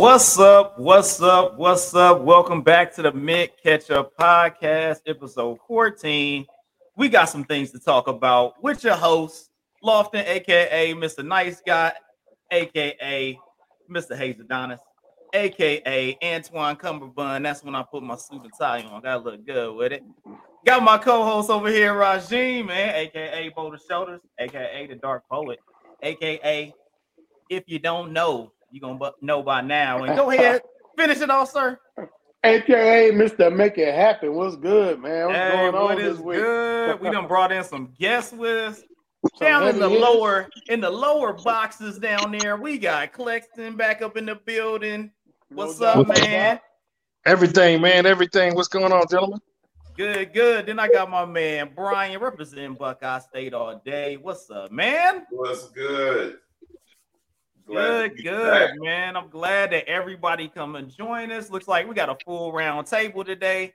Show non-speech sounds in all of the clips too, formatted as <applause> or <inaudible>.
What's up? What's up? What's up? Welcome back to the Mid Catch Up Podcast, episode 14. We got some things to talk about with your host, Lofton, aka Mr. Nice Guy, aka Mr. Hayes Adonis, aka Antoine Cumberbund. That's when I put my suit and tie on. Gotta look good with it. Got my co-host over here, Rajim, man, aka Boulder Shoulders, aka the Dark Poet, aka if you don't know, you're gonna know by now. And go <laughs> ahead, finish it off, sir. AKA Mr. Make It Happen. What's good, man? What's hey, going on what this week? good? We done brought in some guests with us. Some Down in the hitters? lower, in the lower boxes down there, we got Clexton back up in the building. What's doubt up, man? Everything, man. Everything. What's going on, gentlemen? Good, good. Then I got my man Bryan representing Buckeye State all day. What's up, man? What's good? Glad Good, good, back. man. I'm glad that everybody come and join us. Looks like we got a full round table today.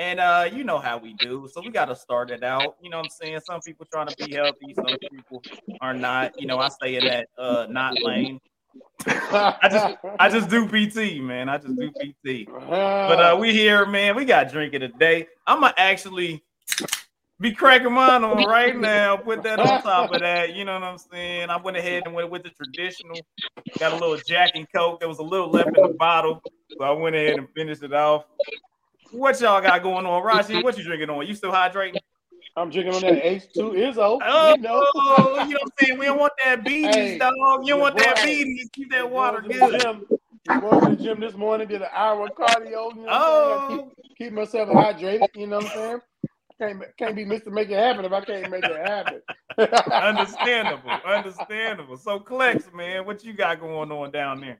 And uh, you know how we do. So we got to start it out. You know what I'm saying? Some people trying to be healthy, some people are not. You know, I stay in that uh not lane. I just I just do PT, man. I just do PT. But uh we here, man. We got drinking today. I'ma actually be cracking mine on right now. Put that on top of that. You know what I'm saying? I went ahead and went with the traditional. Got a little Jack and Coke. There was a little left in the bottle. So I went ahead and finished it off. What y'all got going on? Rashi, what you drinking on? You still hydrating? I'm drinking on that H2 Izzo. Oh, you know. you know what I'm saying? We don't want that beaties, Hey, dog. You don't want that boy, beaties. Keep that water boy was in the good. gym- your boy was in the gym this morning, did an hour of cardio. You know what I'm saying? I Oh, keep, keep myself hydrated. You know what I'm saying? Can't, can't be Mr. Make It Happen if I can't make it happen. <laughs> understandable, understandable. So, Clex, man, what you got going on down there?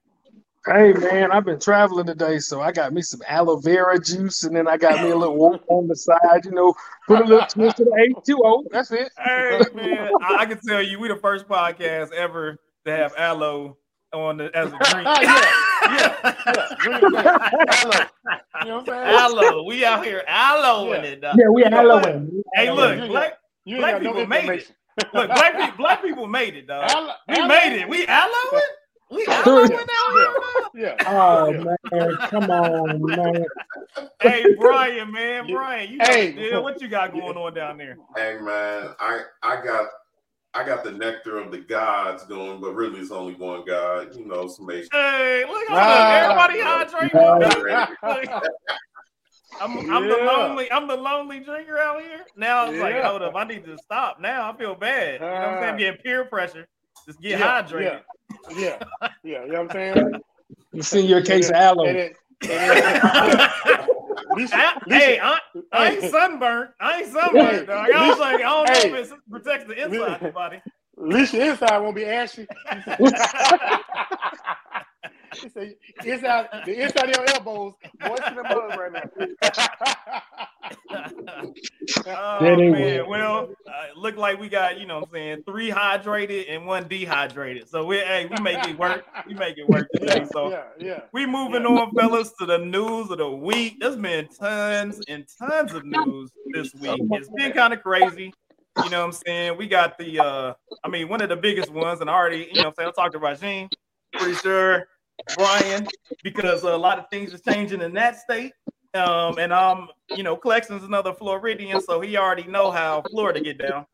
Hey, man. I've been traveling today, so I got me some aloe vera juice, and then I got me a little water on the side. You know, put a little twist of the H2O. That's it. Hey, man, I, I can tell you, we the first podcast ever to have aloe on the, as a drink. <laughs> yeah, yeah, yeah. Drink it, drink it. Hello. You know what I'm saying? aloe, we out here aloeing Yeah. it. dog. Yeah, we You know aloe. Hey, You look, ain't black, You Black got no people made it. look, black people, black people made it, dog. Aloe- We aloe? made it. We aloeing. We Yeah, aloeing yeah, out here. Yeah. Oh man, come on, man. Hey, Bryan, man, Yeah. Bryan, you Hey. the deal. what you got going on down there? Hey man, I I got I got the nectar of the gods going, but really it's only one God. You know, some Hey, look, Ah. everybody hydrating. <laughs> Ah. I'm, I'm the lonely, I'm the lonely drinker out here. Now I was like, hold up, I need to stop. Now I feel bad. You know what I'm saying? I'm getting peer pressure. Just get Yeah, hydrated. Yeah, yeah, yeah. You know what I'm saying? <laughs> You send your a case of aloe. And it, and it, yeah. Lisa, I- Lisa, hey, I, I ain't hey, sunburnt. I ain't sunburnt, dog. I was like, I don't Hey. know if it protects the inside of the body. at least your inside won't be ashy. <laughs> <laughs> He said, inside, the inside of your elbows, moist in the mud right now. <laughs> oh That man, weird. well, uh, it look like we got you know what I'm saying three hydrated and one dehydrated. So we hey we make it work. We make it work today. So yeah, yeah. we moving Yeah. on, fellas, to the news of the week. There's been tons and tons of news this week. It's been kind of crazy. You know what I'm saying? We got the uh I mean one of the biggest ones, and I already, you know what I'm saying, I talked to Rajin, pretty sure Bryan, because a lot of things are changing in that state. Um, and um, you know, Clexton's another Floridian, so he already know how Florida get down.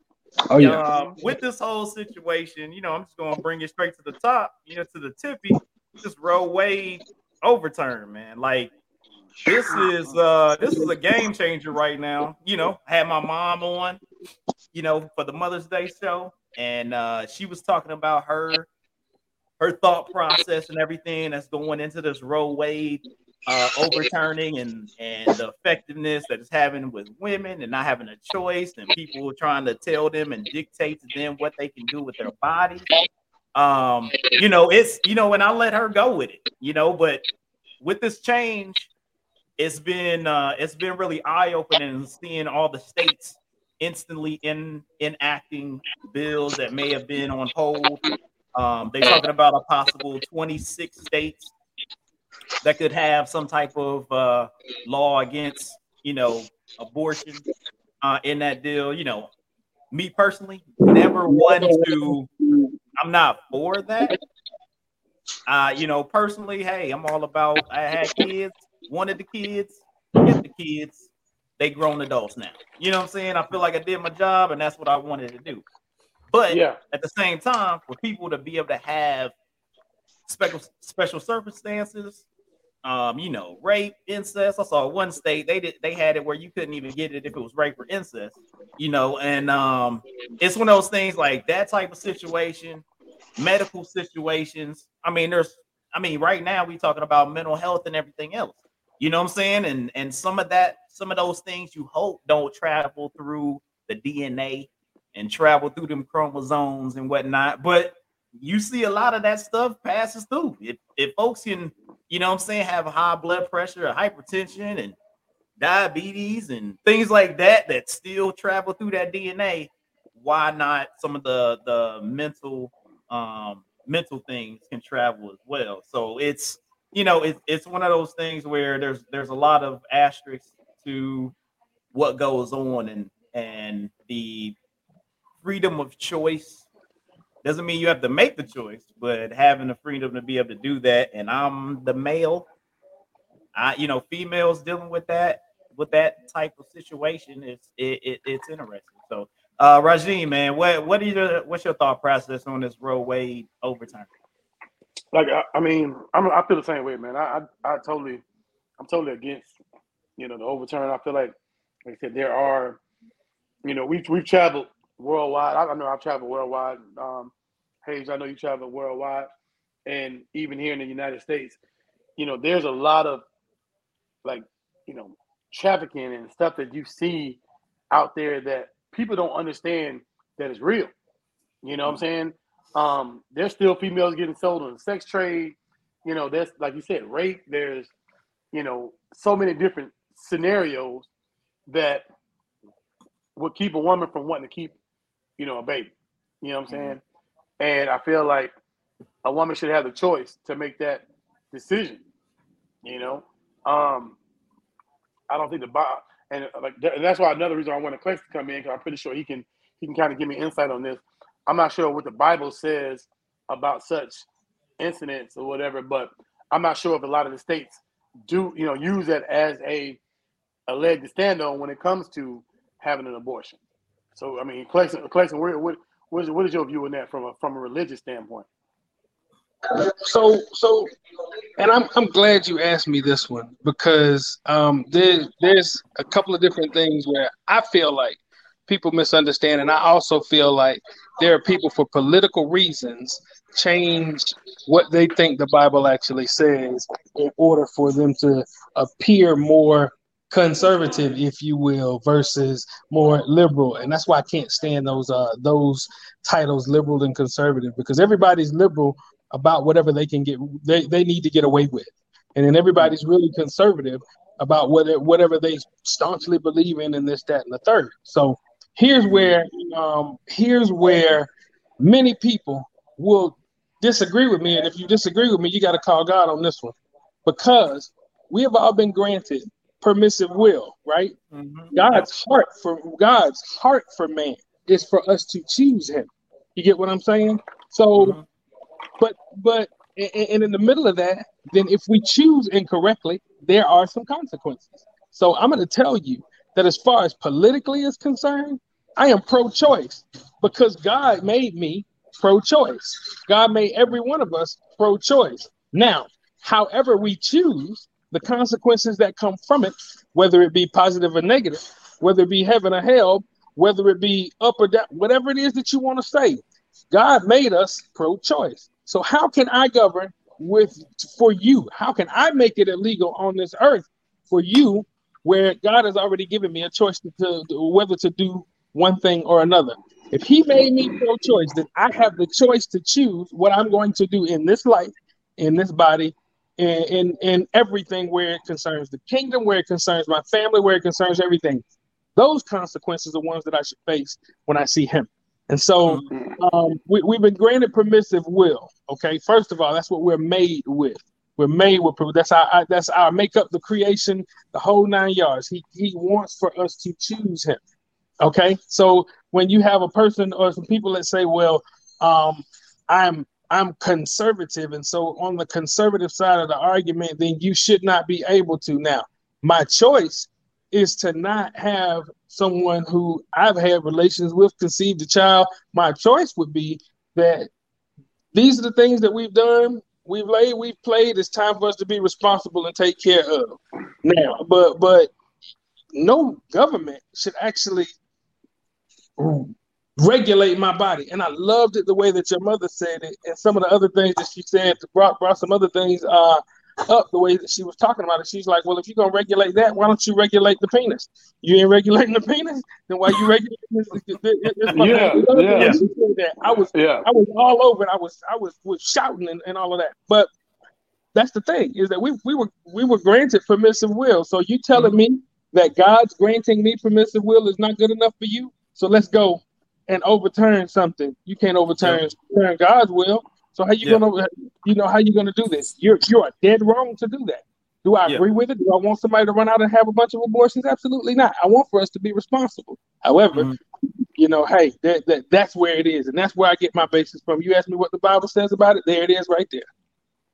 Oh yeah. Um, with this whole situation, you know, I'm just gonna bring it straight to the top, you know, to the tippy. This Roe Wade overturn, man. Like this is uh this is a game changer right now. You know, I had my mom on, you know, for the Mother's Day show, and uh she was talking about her her thought process and everything that's going into this Roe Wade uh, overturning and and the effectiveness that it's having with women and not having a choice and people trying to tell them and dictate to them what they can do with their bodies. Um, you know, it's you know, and I let her go with it, you know, but with this change, it's been uh it's been really eye-opening seeing all the states instantly in enacting bills that may have been on hold. Um, they're talking about a possible 26 states that could have some type of uh, law against, you know, abortion uh, in that deal. You know, me personally, never one to. I'm not for that, uh, you know, personally, hey, I'm all about. I had kids, wanted the kids, get the kids. They grown adults now. You know what I'm saying? I feel like I did my job, and that's what I wanted to do. But Yeah. at the same time, for people to be able to have special special circumstances, um, you know, rape, incest. I saw one state they did they had it where you couldn't even get it if it was rape or incest, you know, and um, it's one of those things like that type of situation, medical situations. I mean, there's, I mean, right now we talking about mental health and everything else. You know what I'm saying? And and some of that, some of those things you hope don't travel through the DNA and travel through them chromosomes and whatnot. But you see a lot of that stuff passes through. If if folks can, you know what I'm saying, have high blood pressure or hypertension and diabetes and things like that that still travel through that DNA, why not some of the the mental um mental things can travel as well. So it's you know it's it's one of those things where there's there's a lot of asterisks to what goes on and and the freedom of choice doesn't mean you have to make the choice, but having the freedom to be able to do that. And I'm the male. I, you know, females dealing with that with that type of situation is it, it it's interesting. So, uh, Rajim, man, what what are your what's your thought process on this Roe Wade overturn? Like I, I mean, I'm, I feel the same way, man. I, I I totally, I'm totally against, you know, the overturn. I feel like, like I said, there are, you know, we've we've traveled worldwide. I, I know I've traveled worldwide. Um, Hayes, I know you traveled worldwide, and even here in the United States, you know, there's a lot of, like, you know, trafficking and stuff that you see out there that people don't understand that is real. You know what I'm saying? Um, there's still females getting sold on the sex trade. You know, there's like you said, rape. There's, you know, so many different scenarios that would keep a woman from wanting to keep, you know, a baby. You know what I'm saying? And I feel like a woman should have the choice to make that decision. You know, um, I don't think the Bible, and uh, like and that's why another reason I want Clex to come in because I'm pretty sure he can he can kind of give me insight on this. I'm not sure what the Bible says about such incidents or whatever, but I'm not sure if a lot of the states do you know use that as a a leg to stand on when it comes to having an abortion. So I mean, Clayson, Clayson, where, what what is, what is your view on that from a from a religious standpoint? So, so, and I'm I'm glad you asked me this one because um, there there's a couple of different things where I feel like people misunderstand, and I also feel like there are people for political reasons change what they think the Bible actually says in order for them to appear more conservative, if you will, versus more liberal, and that's why I can't stand those uh those titles, liberal and conservative, because everybody's liberal about whatever they can get they, they need to get away with. And then everybody's really conservative about whether whatever they staunchly believe in and this, that, and the third. So here's where um here's where many people will disagree with me. And if you disagree with me, you got to call God on this one. Because we have all been granted permissive will, right? Mm-hmm. God's heart for God's heart for man is for us to choose him. You get what I'm saying? So Mhm. but but and in the middle of that, then if we choose incorrectly, there are some consequences. So I'm going to tell you that as far as politically is concerned, I am pro-choice because God made me pro-choice. God made every one of us pro-choice. Now, however we choose, the consequences that come from it, whether it be positive or negative, whether it be heaven or hell, whether it be up or down, whatever it is that you want to say, God made us pro-choice. So how can I govern with for you? How can I make it illegal on this earth for you where God has already given me a choice to, to whether to do one thing or another? If he made me pro-choice, then I have the choice to choose what I'm going to do in this life, in this body, in, in, in everything where it concerns the kingdom, where it concerns my family, where it concerns everything. Those consequences are ones that I should face when I see him. And so um, we, we've been granted permissive will. Okay, first of all, that's what we're made with. We're made with that's our, our that's our makeup, the creation, the whole nine yards. He he wants for us to choose him. Okay, so when you have a person or some people that say, "Well, um, I'm I'm conservative. And so on the conservative side of the argument, then you should not be able to. Now, my choice is to not have someone who I've had relations with conceive the child. My choice would be that these are the things that we've done, we've laid, we've played. It's time for us to be responsible and take care of. Now, but but no government should actually regulate my body. And I loved it the way that your mother said it, and some of the other things that she said brought brought some other things uh, up the way that she was talking about it. She's like, "Well, if you're gonna regulate that, why don't you regulate the penis? You ain't regulating the penis, then why you regulating this?" yeah, yeah. She said that. I was, Yeah. I was all over. it. I was, I was, was shouting and, and all of that. But that's the thing is that we we were we were granted permissive will. So you telling me that God's granting me permissive will is not good enough for you? So let's go and overturn something. You can't overturn overturn God's will. So how you Yeah. gonna you know how you gonna do this? You're you're dead wrong to do that. Do I Yeah. agree with it? Do I want somebody to run out and have a bunch of abortions? Absolutely not. I want for us to be responsible. However, Mhm. you know, hey, that, that that's where it is, and that's where I get my basis from. You ask me what the Bible says about it, there it is, right there.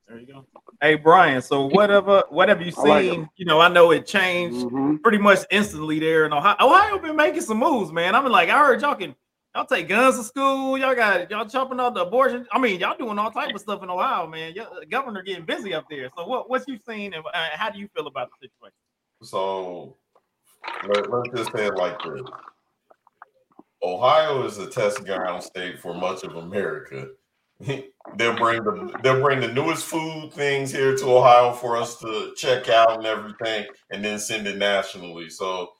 There you go. Hey Bryan, so whatever whatever you I like seen? you know, I know it changed Mhm. pretty much instantly there in Ohio. Ohio been making some moves, man. I'm like, I heard y'all can y'all take guns to school, y'all got y'all chopping up the abortion. I mean, y'all doing all type of stuff in Ohio, man. Your the governor getting busy up there. So what what you seen and uh, how do you feel about the situation? So let, let's just say it like this. Ohio is a test ground state for much of America. <laughs> they'll bring the they'll bring the newest food things here to Ohio for us to check out and everything, and then send it nationally. So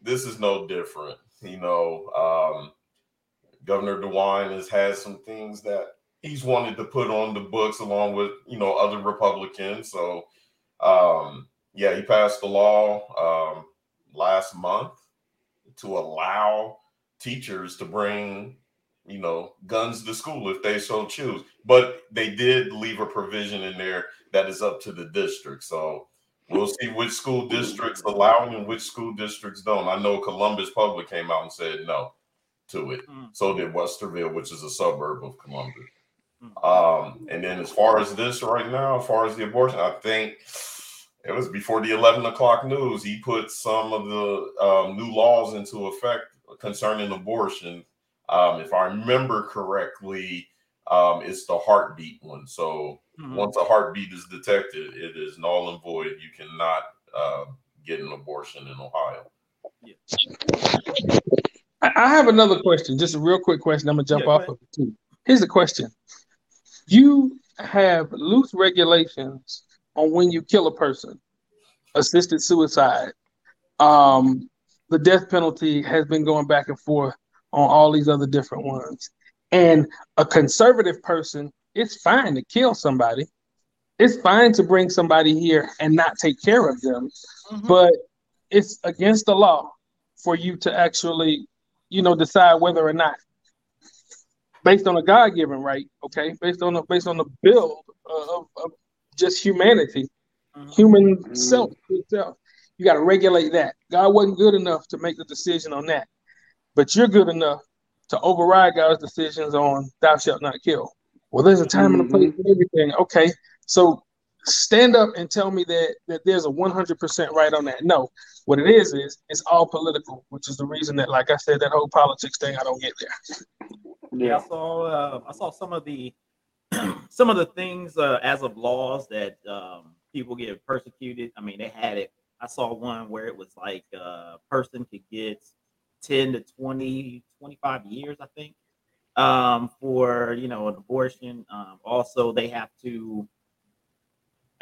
this is no different. You know, um, Governor DeWine has had some things that he's wanted to put on the books along with you know other Republicans. So um, yeah, he passed the law um, last month to allow teachers to bring you know guns to school if they so choose. But they did leave a provision in there that is up to the district. So we'll see which school districts allow them and which school districts don't. I know columbus public came out and said no to it Mm. so did westerville which is a suburb of columbus Mm. um, and then as far as this right now, as far as the abortion, I think it was before the 11 o'clock news. He put some of the um, new laws into effect concerning abortion. Um, if I remember correctly, um, it's the heartbeat one. So Mhm. once a heartbeat is detected, it is null and void. You cannot uh, get an abortion in Ohio. I, I have another question, just a real quick question. I'm gonna jump Yeah, off of it too. Here's the question: You have loose regulations on when you kill a person, assisted suicide. Um, the death penalty has been going back and forth on all these other different ones. And a conservative person, it's fine to kill somebody. It's fine to bring somebody here and not take care of them Mhm. but it's against the law for you to actually, you know, decide whether or not, based on a God-given right, okay, based on the based on the build of, of just humanity, Mhm. human Mhm. self itself, you got to regulate that. God wasn't good enough to make the decision on that, but you're good enough to override God's decisions on "Thou shalt not kill." Well, there's a time and a place for everything. Okay, so stand up and tell me that that there's a 100% right on that. No, what it is is it's all political, which is the reason that, like I said, that whole politics thing, I don't get there. Yeah, Yeah. I saw uh, I saw some of the <clears throat> some of the things uh, as of laws that um, people get persecuted. I mean, they had it. I saw one where it was like a person could get 10 to 20, 25 years, I think, um, for you know an abortion. Um, also, they have to,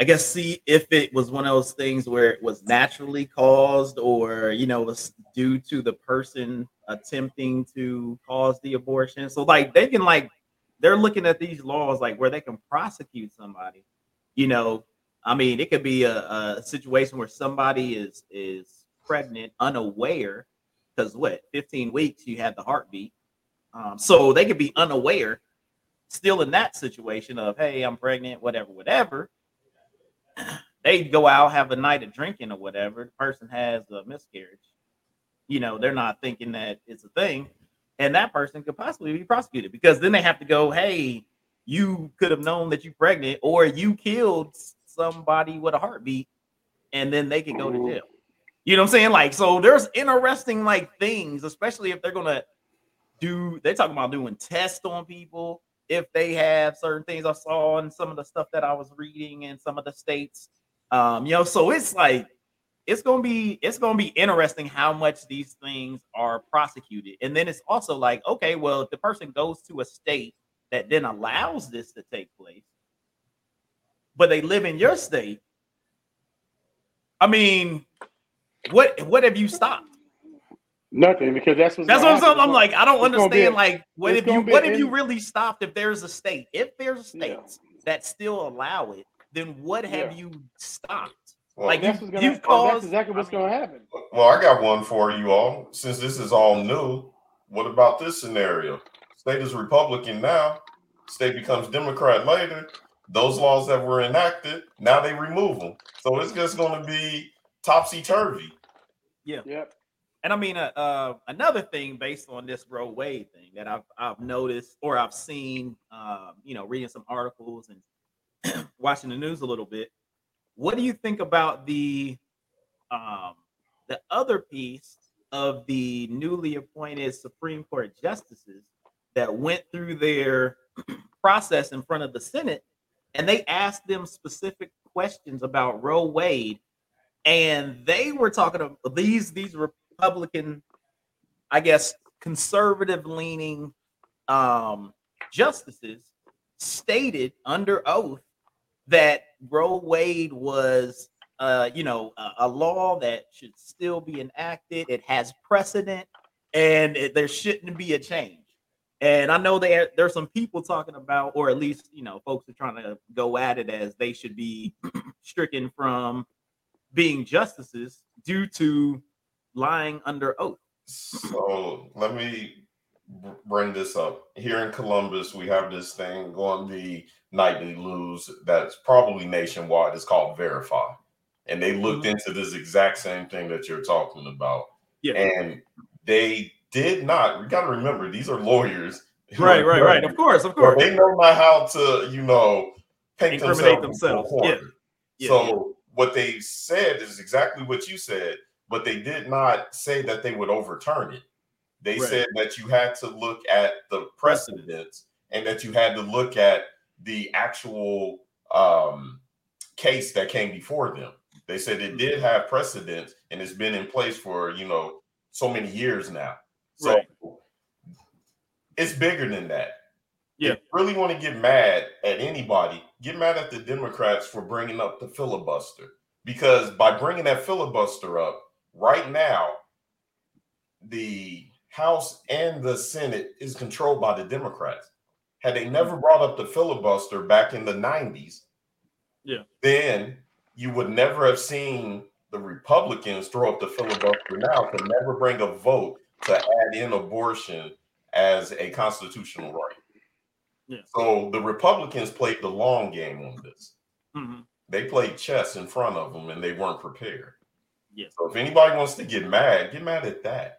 I guess, see if it was one of those things where it was naturally caused or you know was due to the person attempting to cause the abortion. So like they can like they're looking at these laws like where they can prosecute somebody. You know, I mean, it could be a, a situation where somebody is is pregnant unaware because what 15 weeks you had the heartbeat. Um, so they could be unaware, still in that situation of hey, I'm pregnant, whatever, whatever. They go out, have a night of drinking or whatever. The person has a miscarriage you know they're not thinking that it's a thing and that person could possibly be prosecuted because then they have to go hey you could have known that you're pregnant or you killed somebody with a heartbeat and then they could go to jail. You know what I'm saying? Like, so there's interesting like things, especially if they're gonna do they're talking about doing tests on people if they have certain things I saw in some of the stuff that I was reading in some of the states. Um, you know, so it's like it's gonna be it's gonna be interesting how much these things are prosecuted. And then it's also like, okay, well, if the person goes to a state that then allows this to take place, but they live in your state. I mean, what what have you stopped? Nothing because that's what's That's what I'm saying. I'm like, I don't it's understand. a- like, what if you what if you really stopped if there's a state? If there's Yeah. states that still allow it, then what have Yeah. you stopped? Well, Like, that's you, gonna, you've oh, That's caused- exactly what's I mean- gonna happen. well, I got one for you all. Since this is all new, what about this scenario? State is Republican now. State becomes Democrat later. Those laws that were enacted, now they remove them. So it's just going to be topsy turvy. Yeah. Yep. And I mean, uh, uh, another thing based on this Roe Wade thing that I've I've noticed or I've seen, um, you know, reading some articles and <clears throat> watching the news a little bit. What do you think about the um, the other piece of the newly appointed Supreme Court justices that went through their <clears throat> process in front of the Senate, and they asked them specific questions about Roe Wade, and they were talking about these these Republican, I guess, conservative leaning um, justices stated under oath that Roe Wade was, uh, you know, a, a law that should still be enacted. It has precedent, and it, there shouldn't be a change. And I know there there's some people talking about, or at least you know, folks are trying to go at it as they should be <clears throat> stricken from being justices due to lying under oath. So let me bring this up. Here in Columbus, we have this thing on the nightly news that's probably nationwide. It's called Verify. And they looked mm-hmm. into this exact same thing that you're talking about. Yeah. And they did not, we got to remember, these are lawyers. <laughs> Right, right, right. Of course, of course. they know not how to, you know, paint Incriminate themselves. themselves. corner. Yeah, so what they said is exactly what you said, but they did not say that they would overturn it. They Right. said that you had to look at the precedents and that you had to look at the actual um, case that came before them. They said it did have precedence and it's been in place for you know so many years now. So Right. it's bigger than that. Yeah. If you really want to get mad at anybody, get mad at the Democrats for bringing up the filibuster. Because by bringing that filibuster up right now, the House and the Senate is controlled by the Democrats. Had they never brought up the filibuster back in the 90s, Yeah. then you would never have seen the Republicans throw up the filibuster now to never bring a vote to add in abortion as a constitutional right. Yeah. So the Republicans played the long game on this. Mhm. They played chess in front of them and they weren't prepared. Yes. So if anybody wants to get mad, get mad at that.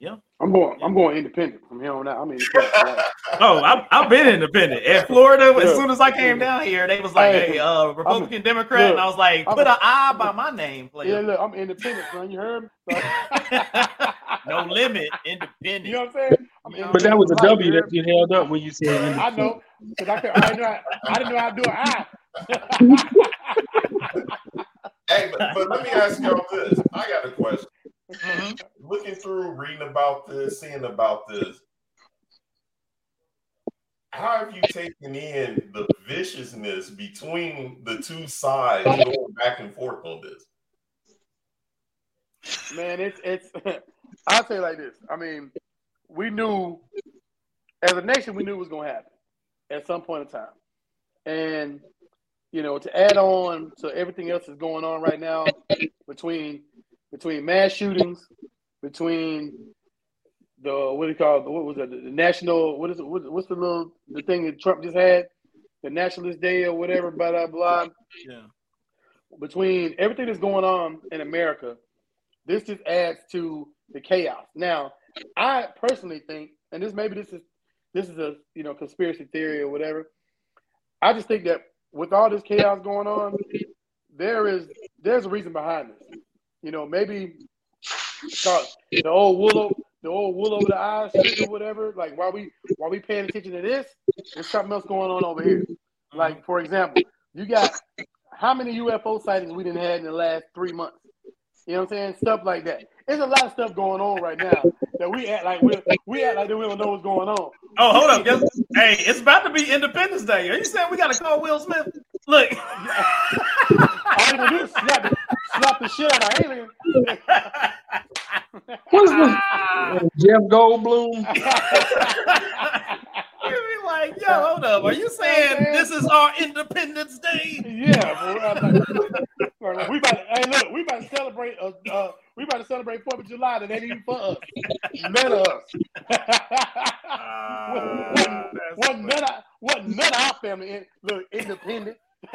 Yeah. I'm going. I'm going independent from here on out. I'm independent. <laughs> Oh, I've, I've been independent. In Florida, as soon as I came down here, they was like, Hey, hey, uh, Republican, Democrat. and I was like, I'm put a- an I by my name, please." yeah, look, I'm independent, son. You heard me? <laughs> no limit, independent. You know what I'm saying? I'm But But that was a W independent for life, W you that you held up when you said. heard me? I I, I, know how, I didn't know how to do an I. <laughs> Hey, but, but let me ask y'all this. I got a question. Mhm. Looking through, reading about this, seeing about this, how have you taken in the viciousness between the two sides going back and forth on this? Man, it's it's. <laughs> I'll say it like this. I mean, we knew as a nation, we knew it was going to happen at some point in time, and you know, to add on to everything else that's going on right now between between mass shootings, between the what do you call it? What was it? The national what is it? What, what's the little the thing that Trump just had? The Nationalist Day or whatever, blah blah blah Yeah. between everything that's going on in America, this just adds to the chaos. Now, I personally think, and this maybe this is this is a you know conspiracy theory or whatever. I just think that with all this chaos going on, there is there's a reason behind this. You know, maybe the old wool the old wool over the eyes shit or whatever. Like while we while we paying attention to this, there's something else going on over here. Like for example, you got how many UFO sightings we didn't had in the last three months? You know what I'm saying? Stuff like that. There's a lot of stuff going on right now that we act like we we act like we don't know what's going on. Oh, hold up. Yes. Hey, it's about to be Independence Day. Are you saying we gotta call Will Smith? Look. <laughs> All you gonna do is slap the, slap the shit out of alien. What's this? <laughs> Jeff Goldblum. <laughs> You'd be like, yo, hold up. Are you saying this is our Independence Day? Yeah, bro. Like, we about to, hey, look, we about to celebrate. Uh, uh, we about to celebrate Fourth of July. That ain't even for us. None of us. Ah, what, what, none of, what none of our family in, look independent. <laughs>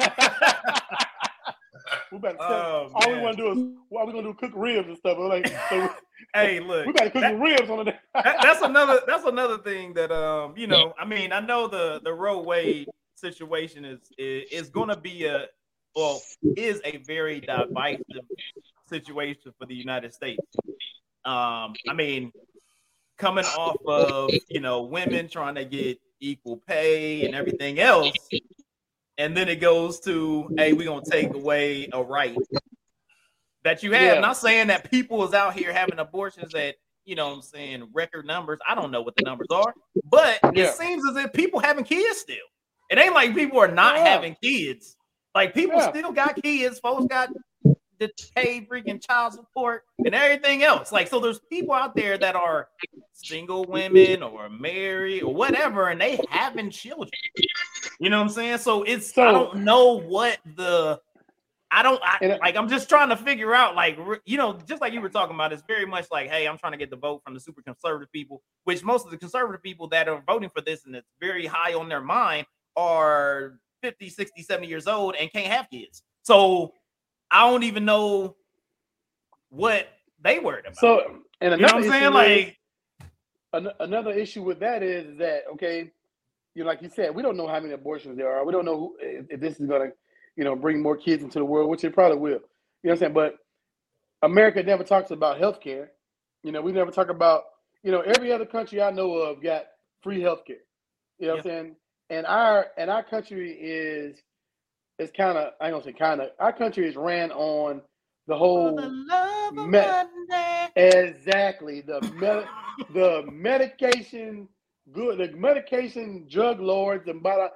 we better Oh, all we want to do is what we gonna do cook ribs and stuff. We're like, so <laughs> Hey, look. we better cook that- ribs on the day. <laughs> that- that's another that's another thing that um you know I mean I know the the Roe Wade situation is is, is going to be a well is a very divisive situation for the United States. Um, I mean, coming off of you know women trying to get equal pay and everything else, and then it goes to hey, we're gonna take away a right that you have. Yeah. Not saying that people is out here having abortions at you know what I'm saying record numbers. I don't know what the numbers are, but Yeah. it seems as if people having kids still. It ain't like people are not Yeah. having kids. Like people still got kids. Folks got to pay freaking child support and everything else. Like so, there's people out there that are single women or married or whatever, and they having children. You know what I'm saying? So it's I don't know what the I don't I, like. I'm just trying to figure out, like, you know, just like you were talking about, it's very much like, hey, I'm trying to get the vote from the super conservative people, which most of the conservative people that are voting for this and it's very high on their mind are 50, 60, 70 years old and can't have kids. So I don't even know what they worried about. So, and you know another what I'm saying? issue is- Like, An- another issue with that is that okay, you know, like you said, we don't know how many abortions there are. We don't know who, if, if this is gonna, you know, bring more kids into the world, which it probably will. You know what I'm saying? But America never talks about health care. You know, we never talk about, you know, every other country I know of got free health care. You know what I'm saying? And our and our country is is kind of I ain't gonna say kind of our country is ran on the whole for the love me- money. exactly the <laughs> med- the medication good the medication drug lords and blah, blah.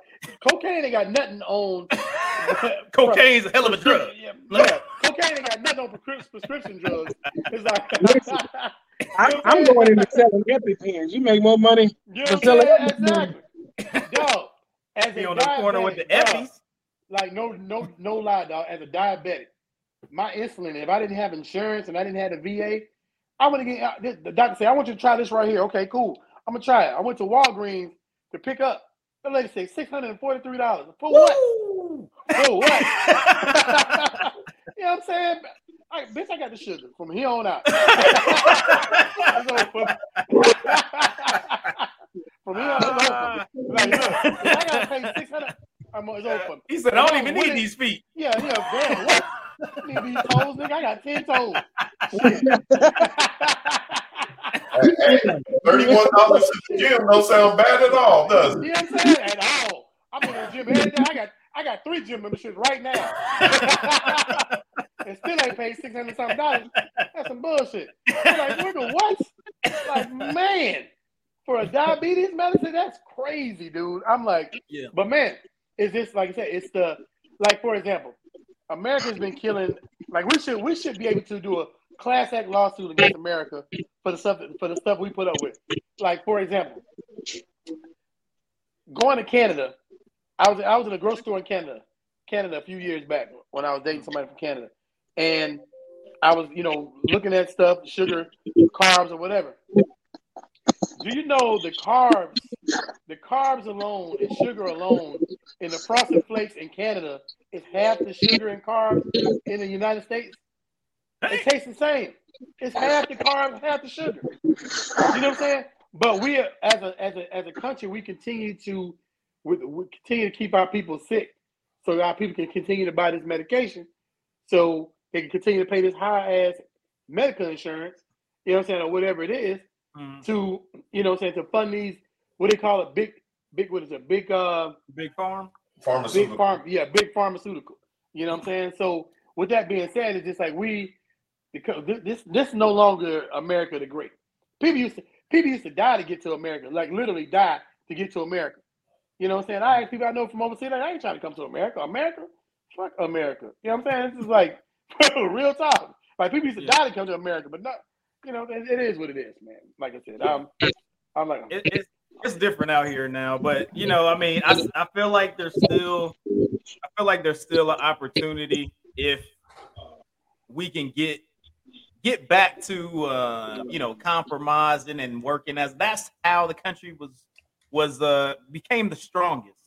cocaine ain't got nothing on <laughs> Cocaine's a hell of a drug. yeah, yeah. cocaine ain't got nothing on prescrip- prescription drugs it's like <laughs> I, I'm going into selling EpiPens. You make more money. you know what Sell I'm saying? it. exactly dog as Be on the corner with the diabetic, Eppies. Like no no no lie dog as a diabetic my insulin if i didn't have insurance and i didn't have a va i would have get uh, the- the doctor said i want you to try this right here. Okay cool. I'm gonna try it. I went to walgreens to pick up the lady said $643 for what? For what? <laughs> You know what i'm saying? I, bitch i got the sugar from here on out. <laughs> From here on over. Like, look, I gotta pay 600 I'm, it's over. He said, I don't even need it- these feet. Yeah, yeah, damn. What? Need these <laughs> toes, nigga. I got 10 toes. <laughs> Thirty-one dollars at the gym don't sound bad at all, does it? You know what I'm saying? At all. I'm in the gym every day. I got I got three gym memberships right now. <laughs> and still ain't paid six hundred something dollars. That's some bullshit. I'm like, nigga, what? Like, man, for a diabetes medicine, that's crazy, dude. I'm like, Yeah. but man, is this like I said, it's the like for example, America's been killing like we should we should be able to do a class act lawsuit against America for the stuff for the stuff we put up with. Like for example, going to Canada, I was I was in a grocery store in Canada, Canada a few years back when I was dating somebody from Canada, and I was you know looking at stuff, sugar, carbs, or whatever. Do you know the carbs, the carbs alone and sugar alone in the frosted flakes in Canada is half the sugar and carbs in the United States? It tastes the same. It's half the carbs, half the sugar. You know what I'm saying? but we as a as a as a country, we continue to we, we continue to keep our people sick, so our people can continue to buy this medication, so they can continue to pay this high ass medical insurance. You know what I'm saying, or whatever it is, Mhm. to you know what I'm saying to fund these what they call it big big what is it big uh Big farm. big Pharmaceutical. farm yeah big pharmaceutical. You know what i'm saying? So with that being said it's just like we because this this, this is no longer america the great. People used to people used to die to get to america like literally die to get to america. You know what i'm saying? I ask people i know from overseas like, i ain't trying to come to america. America? Fuck america. You know what i'm saying? This is like <laughs> real talk. Like people used to Yeah. die to come to america but not you know it, it is what it is man. Like i said i'm i'm like It, it's it's different out here now, but you know, I mean, I, I feel like there's still, I feel like there's still an opportunity if we can get get back to uh, you know compromising and working as that's how the country was was uh became the strongest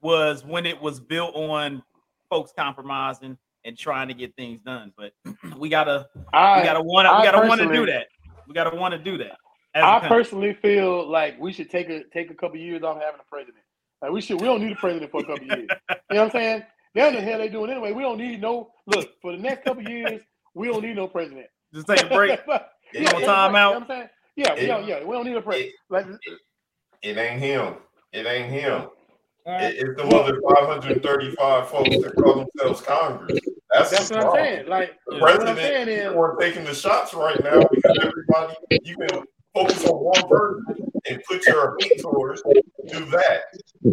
was when it was built on folks compromising and trying to get things done. But <clears throat> we gotta I, we gotta want to we gotta want to do that. We gotta want to do that. I country. personally feel like we should take a take a couple years off having a president. Like we should, we don't need a president for a couple years. You know what I'm saying? They know the hell they doing anyway. We don't need no look for the next couple years. We don't need no president. just take a break. <laughs> yeah, It- yeah, on break, time you know out. what I'm saying? Yeah, we don't, yeah, we don't need a president. Like, It ain't him. It ain't him. Alright. It, it's the other 535 folks that call themselves Congress. That's, that's the what I'm saying. Like, The Yeah. what I'm president saying is is, the one taking the shots right now because everybody you can focus on one person and put your hate towards do that.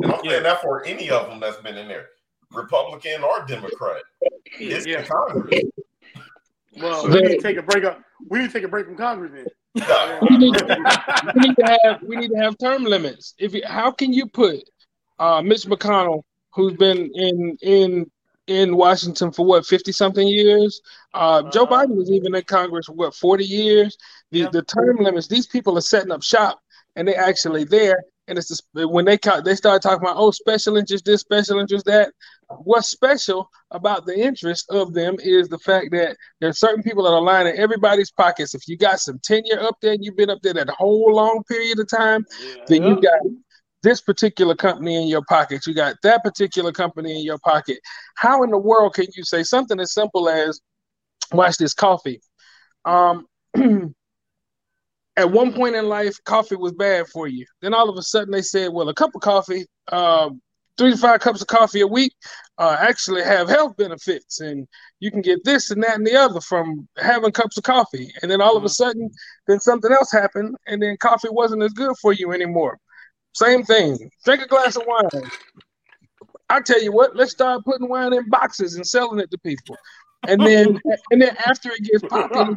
And I'm saying that for any of them that's been in there, Republican or Democrat. It's Yeah. the Congress. well, we need to take a break up. We need to take a break from Congress then. we need, we need to have we need to have term limits. If you, how can you put uh, Mitch McConnell, who's been in in in Washington for what fifty something years? Uh, Joe Uh-huh. Biden was even in Congress for what forty years. The Yeah. the term limits. These people are setting up shop, and they actually there. And it's just, when they they start talking about oh special interest this special interest that. What's special about the interest of them is the fact that there's certain people that are lining everybody's pockets. If you got some tenure up there and you've been up there that whole long period of time, then you got this particular company in your pocket. You got that particular company in your pocket. How in the world can you say something as simple as watch this coffee? Um <clears throat> at one point in life, coffee was bad for you. Then all of a sudden they said, well, a cup of coffee, um, three to five cups of coffee a week uh, actually have health benefits and you can get this and that and the other from having cups of coffee. And then all of a sudden, then something else happened, and then coffee wasn't as good for you anymore. Same thing. Drink a glass of wine. I tell you what, let's start putting wine in boxes and selling it to people. And then, <laughs> and then after it gets popular,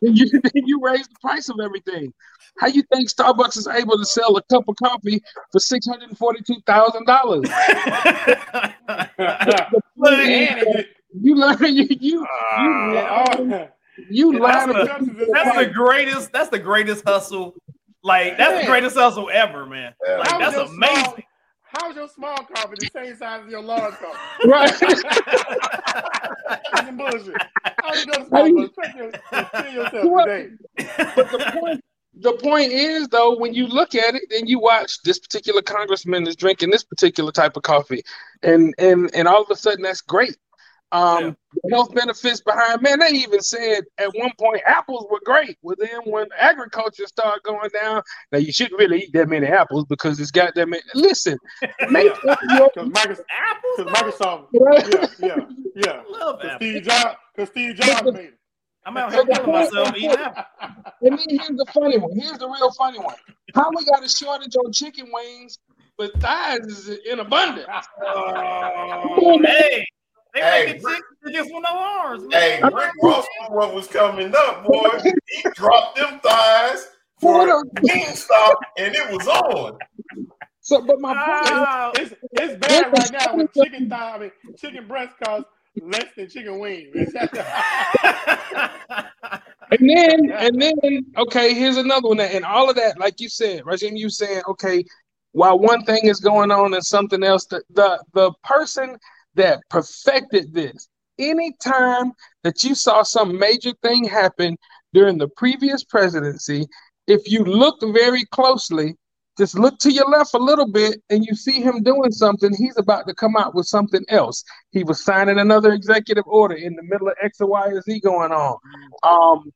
you, you, <laughs> you raise the price of everything. How you think Starbucks is able to sell a cup of coffee for six hundred and forty-two thousand dollars? <laughs> You learn you you you uh, you That's learn the- that's the greatest. That's the greatest hustle. Like that's the Man. greatest hustle ever, man. Yeah. Like How that's was your small- amazing. How's your small coffee the same size as your large coffee? right. <laughs> That's some bullshit. How you go to How you- Starbucks? Check your, kill yourself What? today. But the point, the point is, though, when you look at it, then you watch this particular congressman is drinking this particular type of coffee, and and and all of a sudden that's great. Um, the health benefits behind man, they even said at one point apples were great. Well, then when agriculture started going down, now you shouldn't really eat that many apples because it's got that many. Listen, <laughs> make Yeah. Because Microsoft, Apples. 'cause though? Microsoft, <laughs> yeah, yeah, yeah. I love 'Cause apples. Steve Jobs, because Steve Jobs made it. I'm out here killing myself eating apples. <laughs> And then here's the funny one. Here's the real funny one. How we got a shortage on chicken wings, but thighs is in abundance. Oh, hey, they Hey, making chicken just with no arms. Man. Hey, Rick Ross knew what was coming up, boy. He dropped them thighs for GameStop, and it was on. So, but my point is, It's, it's bad right now when chicken thigh, I mean, chicken breast costs less than chicken wings. <laughs> <laughs> and then and then okay, here's another one. And all of that, like you said, Rajim, you saying okay, while one thing is going on and something else, the the, the person that perfected this, anytime that you saw some major thing happen during the previous presidency, if you look very closely, just look to your left a little bit and you see him doing something, he's about to come out with something else. He was signing another executive order in the middle of X or Y or Z going on. Um,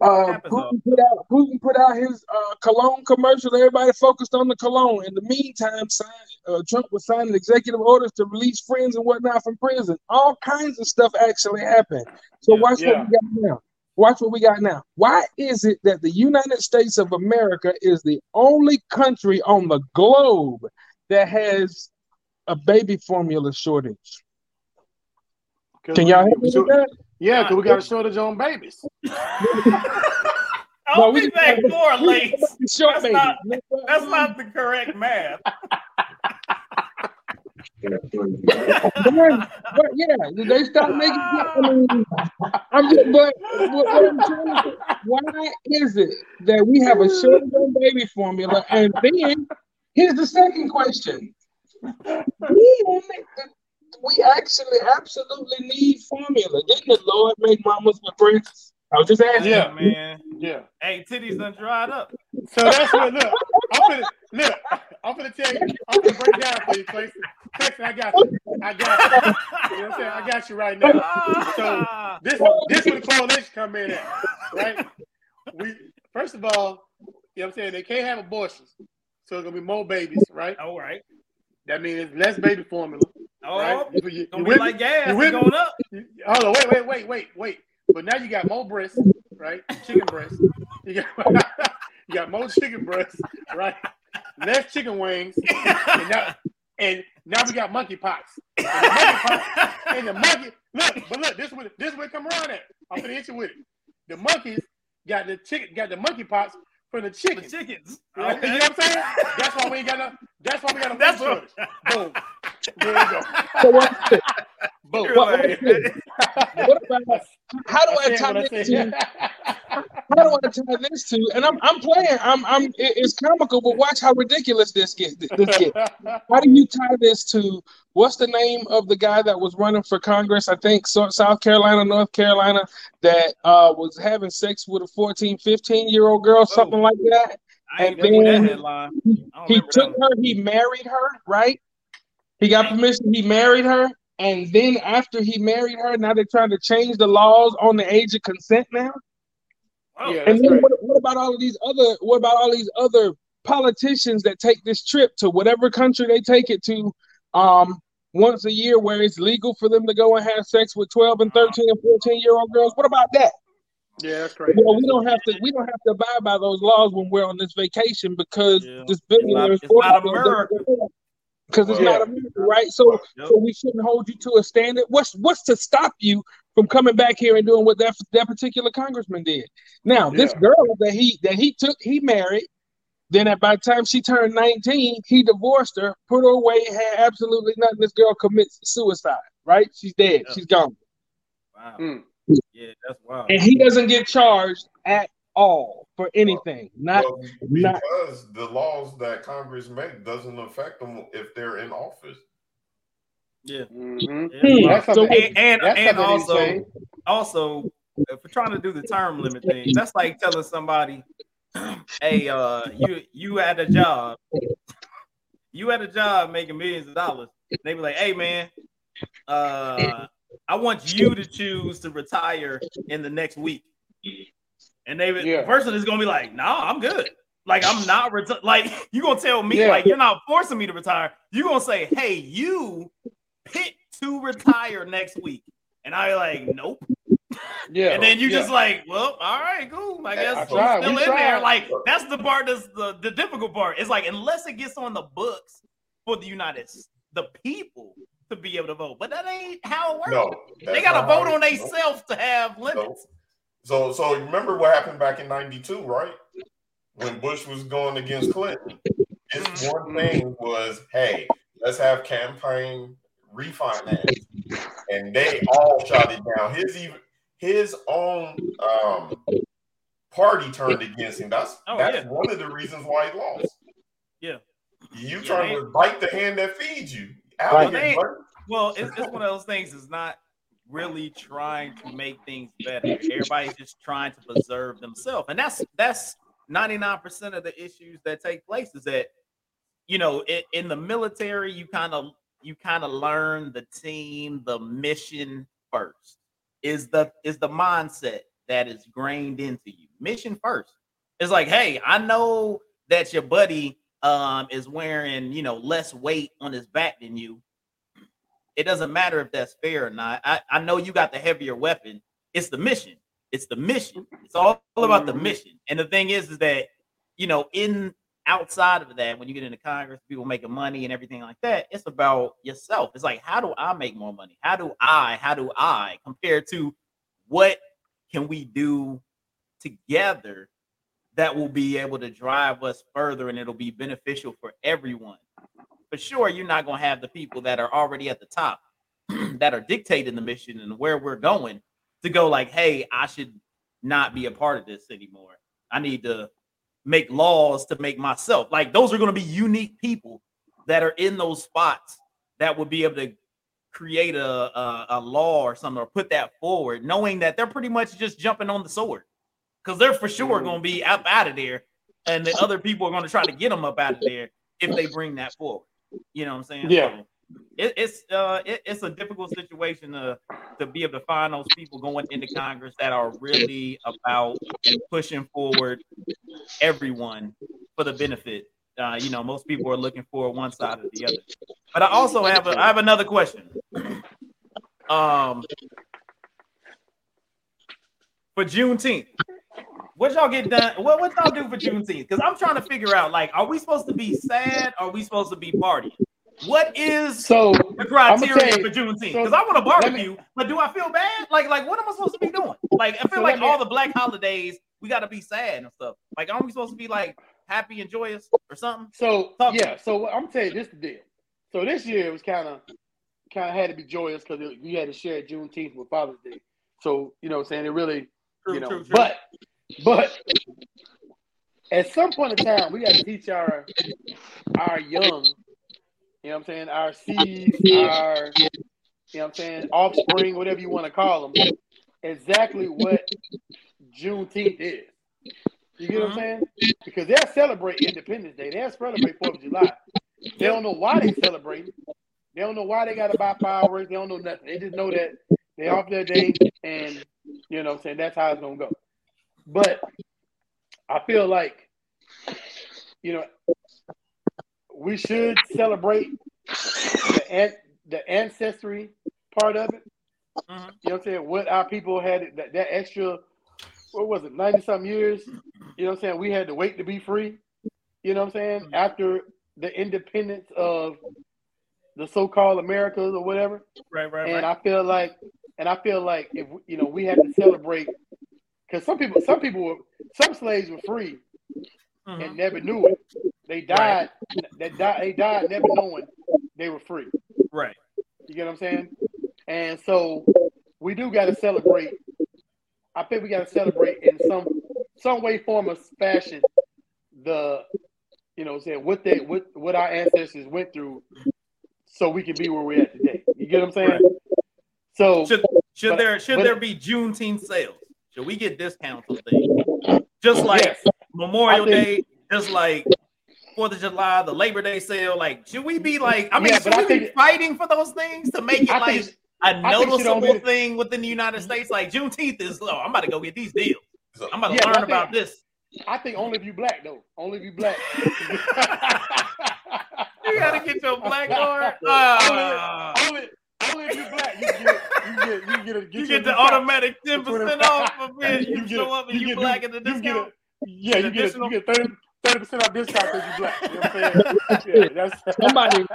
uh, Putin put out Putin put out his uh, cologne commercial. Everybody focused on the cologne. In the meantime, signed, uh, Trump was signing executive orders to release friends and whatnot from prison. All kinds of stuff actually happened. So Yeah. watch Yeah. what we got now. Watch what we got now. Why is it that the United States of America is the only country on the globe that has a baby formula shortage? Can y'all hear me so- Yeah, because we got a shortage on babies. <laughs> I'll we be back talking- correlates. we talking Short That's baby. not- That's not the correct math. <laughs> But, but yeah, they start making. I mean, I'm just, but what I'm trying to why is it that we have a <laughs> on baby formula? And then here's the second question: we, we actually absolutely need formula. Didn't the Lord make mamas with breasts? I was just asking. Yeah. man. Yeah. Hey, titties done dried up. So that's what look. I'm gonna look. I'm gonna tell you. I'm gonna break down for you, Clayton. Clayton, I got you. I got you. You know what I'm saying? I got you right now. Ah. This this where the coalition come in at, right? We first of all, you know what I'm saying? They can't have abortions, so it's gonna be more babies, right? All right. That means less baby formula, Oh, right? You, you, gonna you be like gas. You It's with me? going up. Hold on, wait, wait, wait, wait, wait. But now you got more breasts, right? Chicken breasts. You got <laughs> you got more chicken breasts, right? Less chicken wings, and now and now we got monkey pox. And the monkey and the monkey look, but look, this what this what come around at. I'm gonna hit you with it. The monkeys got the chicken got the monkey pox from the The chickens. Right? You know what I'm saying? That's why we ain't got no. That's why we got a That's food what. shortage. Boom. There you go. So what, Boom. You're what, like- <laughs> what about how do I said tie what I this said. to? How do I tie this to? And I'm I'm playing. I'm I'm. It's comical, but watch how ridiculous this gets. This gets. How do you tie this to what's the name of the guy that was running for Congress? I think so, South Carolina, North Carolina, that uh, was having sex with a 14, 15 year old girl, something like that. I ain't And then don't He took her, he married her, right? He got permission, he married her. And then after he married her, now they're trying to change the laws on the age of consent now. Oh, Yeah. And then right. what, what about all of these other what about all these other politicians that take this trip to whatever country they take it to um once a year where it's legal for them to go and have sex with 12 and 13 and 14 year old girls? What about that? Yeah, that's crazy. Well, we don't have to we don't have to abide by those laws when we're on this vacation because Yeah. this not- billionaire it's not America. Because it's not America, right? So Yep. so we shouldn't hold you to a standard. What's what's to stop you from coming back here and doing what that that particular congressman did? Now, this girl that he that he took, he married. Then at by the time she turned 19, he divorced her, put her away, had absolutely nothing. This girl commits suicide, right? She's dead. Yeah. She's gone. Wow. Mm. Yeah, that's wild. And he doesn't get charged at all for anything. Not Well, not- because the laws that Congress make doesn't affect them if they're in office. Yeah. Mhm. Yeah, Hmm. So- and and, and also insane. also if we're trying to do the term limit thing, that's like telling somebody, <clears throat> hey, uh, you you had a job, you had a job making millions of dollars. They be like, hey man, uh, I want you to choose to retire in the next week. And they Yeah. the person is gonna be like, nah, I'm good. Like I'm not reti- like <laughs> you gonna tell me Yeah. like you're not forcing me to retire. you gonna say, hey, you pick to retire next week. And I like, nope. Yeah. And then you yeah. just like, well, all right, cool. I guess I he's tried. still We in there. Like that's the part that's the, the difficult part. It's like unless it gets on the books for the United S- the people to be able to vote. But that ain't how it works. No, they gotta vote it- on no. themselves to have limits. So, so remember what happened back in '92, right? When Bush was going against Clinton. His Mm-hmm. one thing was, "Hey, let's have campaign refinance," and they all shot it down. His even his own um, party turned against him. That's Oh, that's yeah. one of the reasons why he lost. Yeah. You Yeah, trying to bite the hand that feeds you. Right. They- Well, it's, it's one of those things. It's not really trying to make things better. Everybody's just trying to preserve themselves. And that's that's 99% of the issues that take place is that you know, in the military you kind of you kind of learn the team, the mission first. Is the is the mindset that is grained into you. Mission first. It's like, hey, I know that your buddy um is wearing, you know, less weight on his back than you. It doesn't matter if that's fair or not. I, I know you got the heavier weapon. It's the mission. It's the mission. It's all, all about the mission. And the thing is, is that you know, in outside of that, when you get into Congress, people making money and everything like that, it's about yourself. It's like, how do I make more money? How do I, how do I compared to what can we do together that will be able to drive us further and it'll be beneficial for everyone? For sure, you're not going to have the people that are already at the top <clears throat> that are dictating the mission and where we're going to go, like, hey, I should not be a part of this anymore. I need to make laws to make myself. Like those are going to be unique people that are in those spots that would be able to create a, a, a law or something or put that forward, knowing that they're pretty much just jumping on the sword because they're for sure mm. going to be up out of there, and the other people are going to try to get them up out of there if they bring that forward. You know what I'm saying? Yeah. So it, it's uh it, it's a difficult situation to to be able to find those people going into Congress that are really about pushing forward everyone for the benefit. Uh, you know, most people are looking for one side or the other. But I also have a, I have another question. Um, for Juneteenth, what y'all get done? What what y'all do for Juneteenth? Because I'm trying to figure out, like, are we supposed to be sad? Or are we supposed to be partying? What is So the criteria you- for Juneteenth? so Because I want to let me- barbecue, but do I feel bad? Like, like what am I supposed to be doing? Like, I feel So like me- all the black holidays we got to be sad and stuff. Like, aren't we supposed to be like happy and joyous or something? So Talk yeah, so I'm telling you this the deal. So this year it was kind of kind of had to be joyous because we had to share Juneteenth with Father's Day. So you know, what I'm saying it really, True, you know, true, true. but but at some point in time we got to teach our our young, you know, what I'm saying our seeds, our you know, what I'm saying offspring, whatever you want to call them, exactly what Juneteenth is. You get what I'm uh-huh. saying? Because they'll celebrate Independence Day. They'll celebrate Fourth of July. They don't know why they celebrate. They don't know why they got to buy fireworks. They don't know nothing. They just know that they off their day, and you know, what I'm saying that's how it's gonna go. But I feel like, you know, we should celebrate the an- the ancestry part of it. Mhm. You know what I'm saying? What our people had that, that extra, what was it, 90 something years? You know what I'm saying? We had to wait to be free. You know what I'm saying? After the independence of the so-called Americas or whatever. Right, right, And right. I feel like, and I feel like if you know we had to celebrate, because some people, some people were, some slaves were free Mhm. and never knew it. They died. They died. They died never knowing they were free. Right. You get what I'm saying? And so we do got to celebrate. I think we got to celebrate in some some way, form, or fashion the you know what I'm saying what they what what our ancestors went through, so we can be where we're at today. You get what I'm saying? Right. So Should should But- there should but- there be Juneteenth sales? Should we get discounts on things? Just like yes, Memorial think- Day, just like Fourth of July, the Labor Day sale. Like, should we be like? I mean, Yeah, should but I we be fighting for those things to make it I like think a think you don't noticeable get it- thing within the United States? Like Juneteenth is, oh, I'm about to go get these deals. I'm about to Yeah, learn think- about this. I think only if you black though. Only if you black. <laughs> <laughs> You gotta get your black card. <laughs> only, Ah, only, only if you black, you get you get you get a, get you your get the discount. automatic ten percent off of it. You, You get show up and you you, get a- black in the you get discount. a- Yeah, you get a, you get 30 percent off discount because you black. You know what I'm saying? <laughs> Yeah, that's <laughs> Somebody-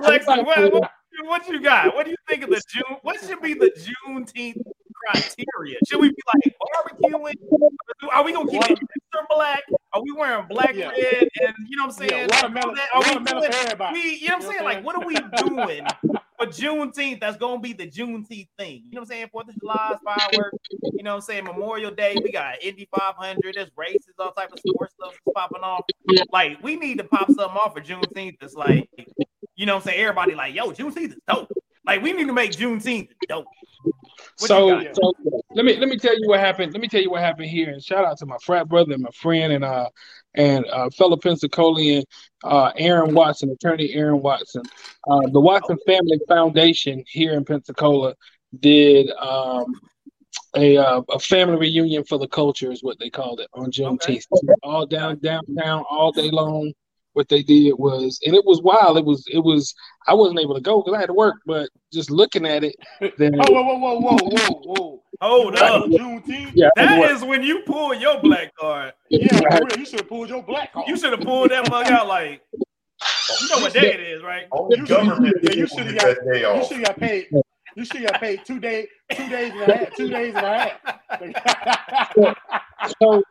Lex, Somebody what, what, what you got? What do you think of the June? What should be the Juneteenth criteria? Should we be like barbecuing? Are we gonna keep it extra black? Are we wearing black, Yeah. red, and you know what I'm yeah, saying? watermelon, Are we doing- we, you know what I'm saying? Like, what are we <laughs> doing for Juneteenth? That's gonna be the Juneteenth thing. You know what I'm saying? Fourth of July fireworks. You know what I'm saying? Memorial Day. We got Indy 500. There's races, all type of sports stuff popping off. Like, we need to pop something off for Juneteenth. It's like, you know what I'm saying? Everybody like, yo, Juneteenth is dope. Like we need to make Juneteenth dope. What So, so let me let me tell you what happened. Let me tell you what happened here. And shout out to my frat brother and my friend and uh and uh fellow Pensacolian uh Aaron Watson, attorney Aaron Watson. Uh the Watson Family Foundation here in Pensacola did um a uh, a family reunion for the culture is what they called it on Juneteenth. All down downtown all day long. What they did was, and it was wild. It was, it was. I wasn't able to go because I had to work, but just looking at it, <laughs> then Oh, whoa, whoa, whoa, whoa, whoa, whoa. Hold up. Juneteenth? yeah, I had to That work. is when you pull your black card. Yeah, I had- for real. You should have pulled your black card. You should have pulled that mug out like you know what day it is, right? Only You- government yeah, you should've got- that day You should have got paid. You should have got paid two days, two days and a half, two days and a half. <laughs> <laughs> So,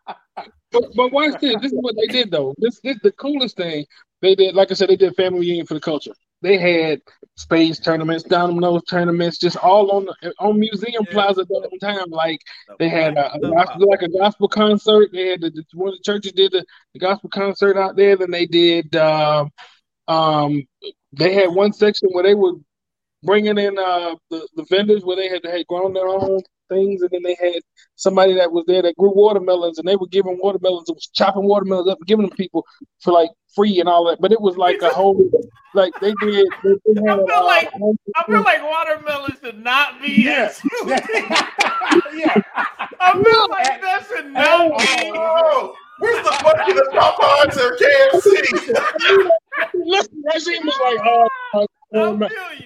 but, but watch this. This is what they did though. This this the coolest thing they did. Like I said, they did family reunion for the culture. They had spades tournaments, dominoes tournaments, just all on the, on Museum Yeah. Plaza downtown. Like they had a, a gospel, like a gospel concert. They had the, one of the churches did the, the gospel concert out there. Then they did. Um, um, they had one section where they were bringing in uh the, the vendors where they had they had grown their own things, and then they had somebody that was there that grew watermelons, and they were giving watermelons, and was chopping watermelons up, and giving them people for like free and all that. But it was like a whole like they did. They, they had, I feel like- uh, I feel like watermelon should not be. Yeah. <laughs> yeah. Juneteenth. yeah. I feel like that should not be. Oh, where's the bucket of Popeyes or KFC? Listen, that shit was like, oh, I oh, man. feel you.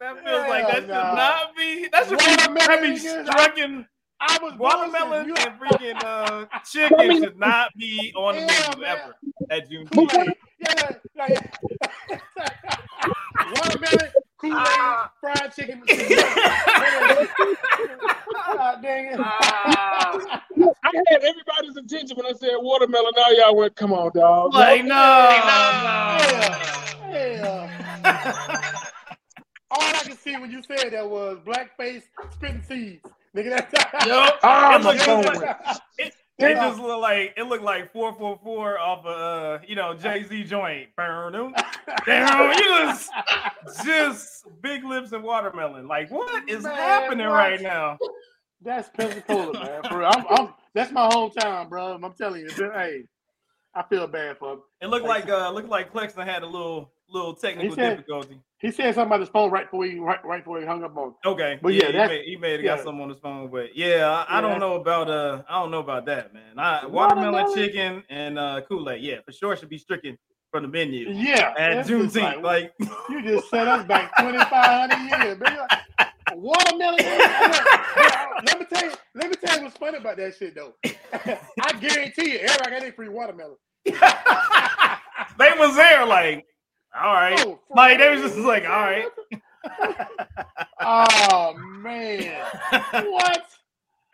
That feels like that should nah. not be. That should be. That Watermelon be niggas, striking. I was Watermelon bullshit. and freaking uh, chicken should not be on the Yeah, menu ever at You, Juneteenth. yeah, like, <laughs> watermelon, Kool-Aid, Ah. fried chicken. <laughs> Ah, dang it. Ah. I had everybody's attention when I said watermelon. Now y'all went, come on, dog. Like no, Yeah. <laughs> All I could see when you said that was blackface spitting seeds. Nigga, that's Yup. Ah, It my looks phone. It, it just looked like it looked like four four four off of uh you know Jay Z joint. Damn, you just just big lips and watermelon. Like what is Man, happening what? right now? That's Pensacola, man. For real. I'm, I'm, that's my hometown, bro. I'm telling you. Hey, I feel bad for him. It looked like uh looked like Clexton had a little little technical said- difficulty. He said something about his phone right before he right, right before he hung up on. Okay, But yeah, he may, he may have yeah. got something on his phone, but yeah, I, I don't know about uh I don't know about that, man. I, watermelon, Watermelon? chicken, and uh Kool Aid, yeah, for sure should be stricken from the menu Yeah, at Juneteenth. Like, You just set us back 2,500 years, man. Watermelon. <laughs> let me tell you. Let me tell you what's funny about that shit, though. <laughs> I guarantee you, everybody got a free watermelon. <laughs> they was there, like, all right, Oh, for like they was just like, all right. <laughs> Oh man, what?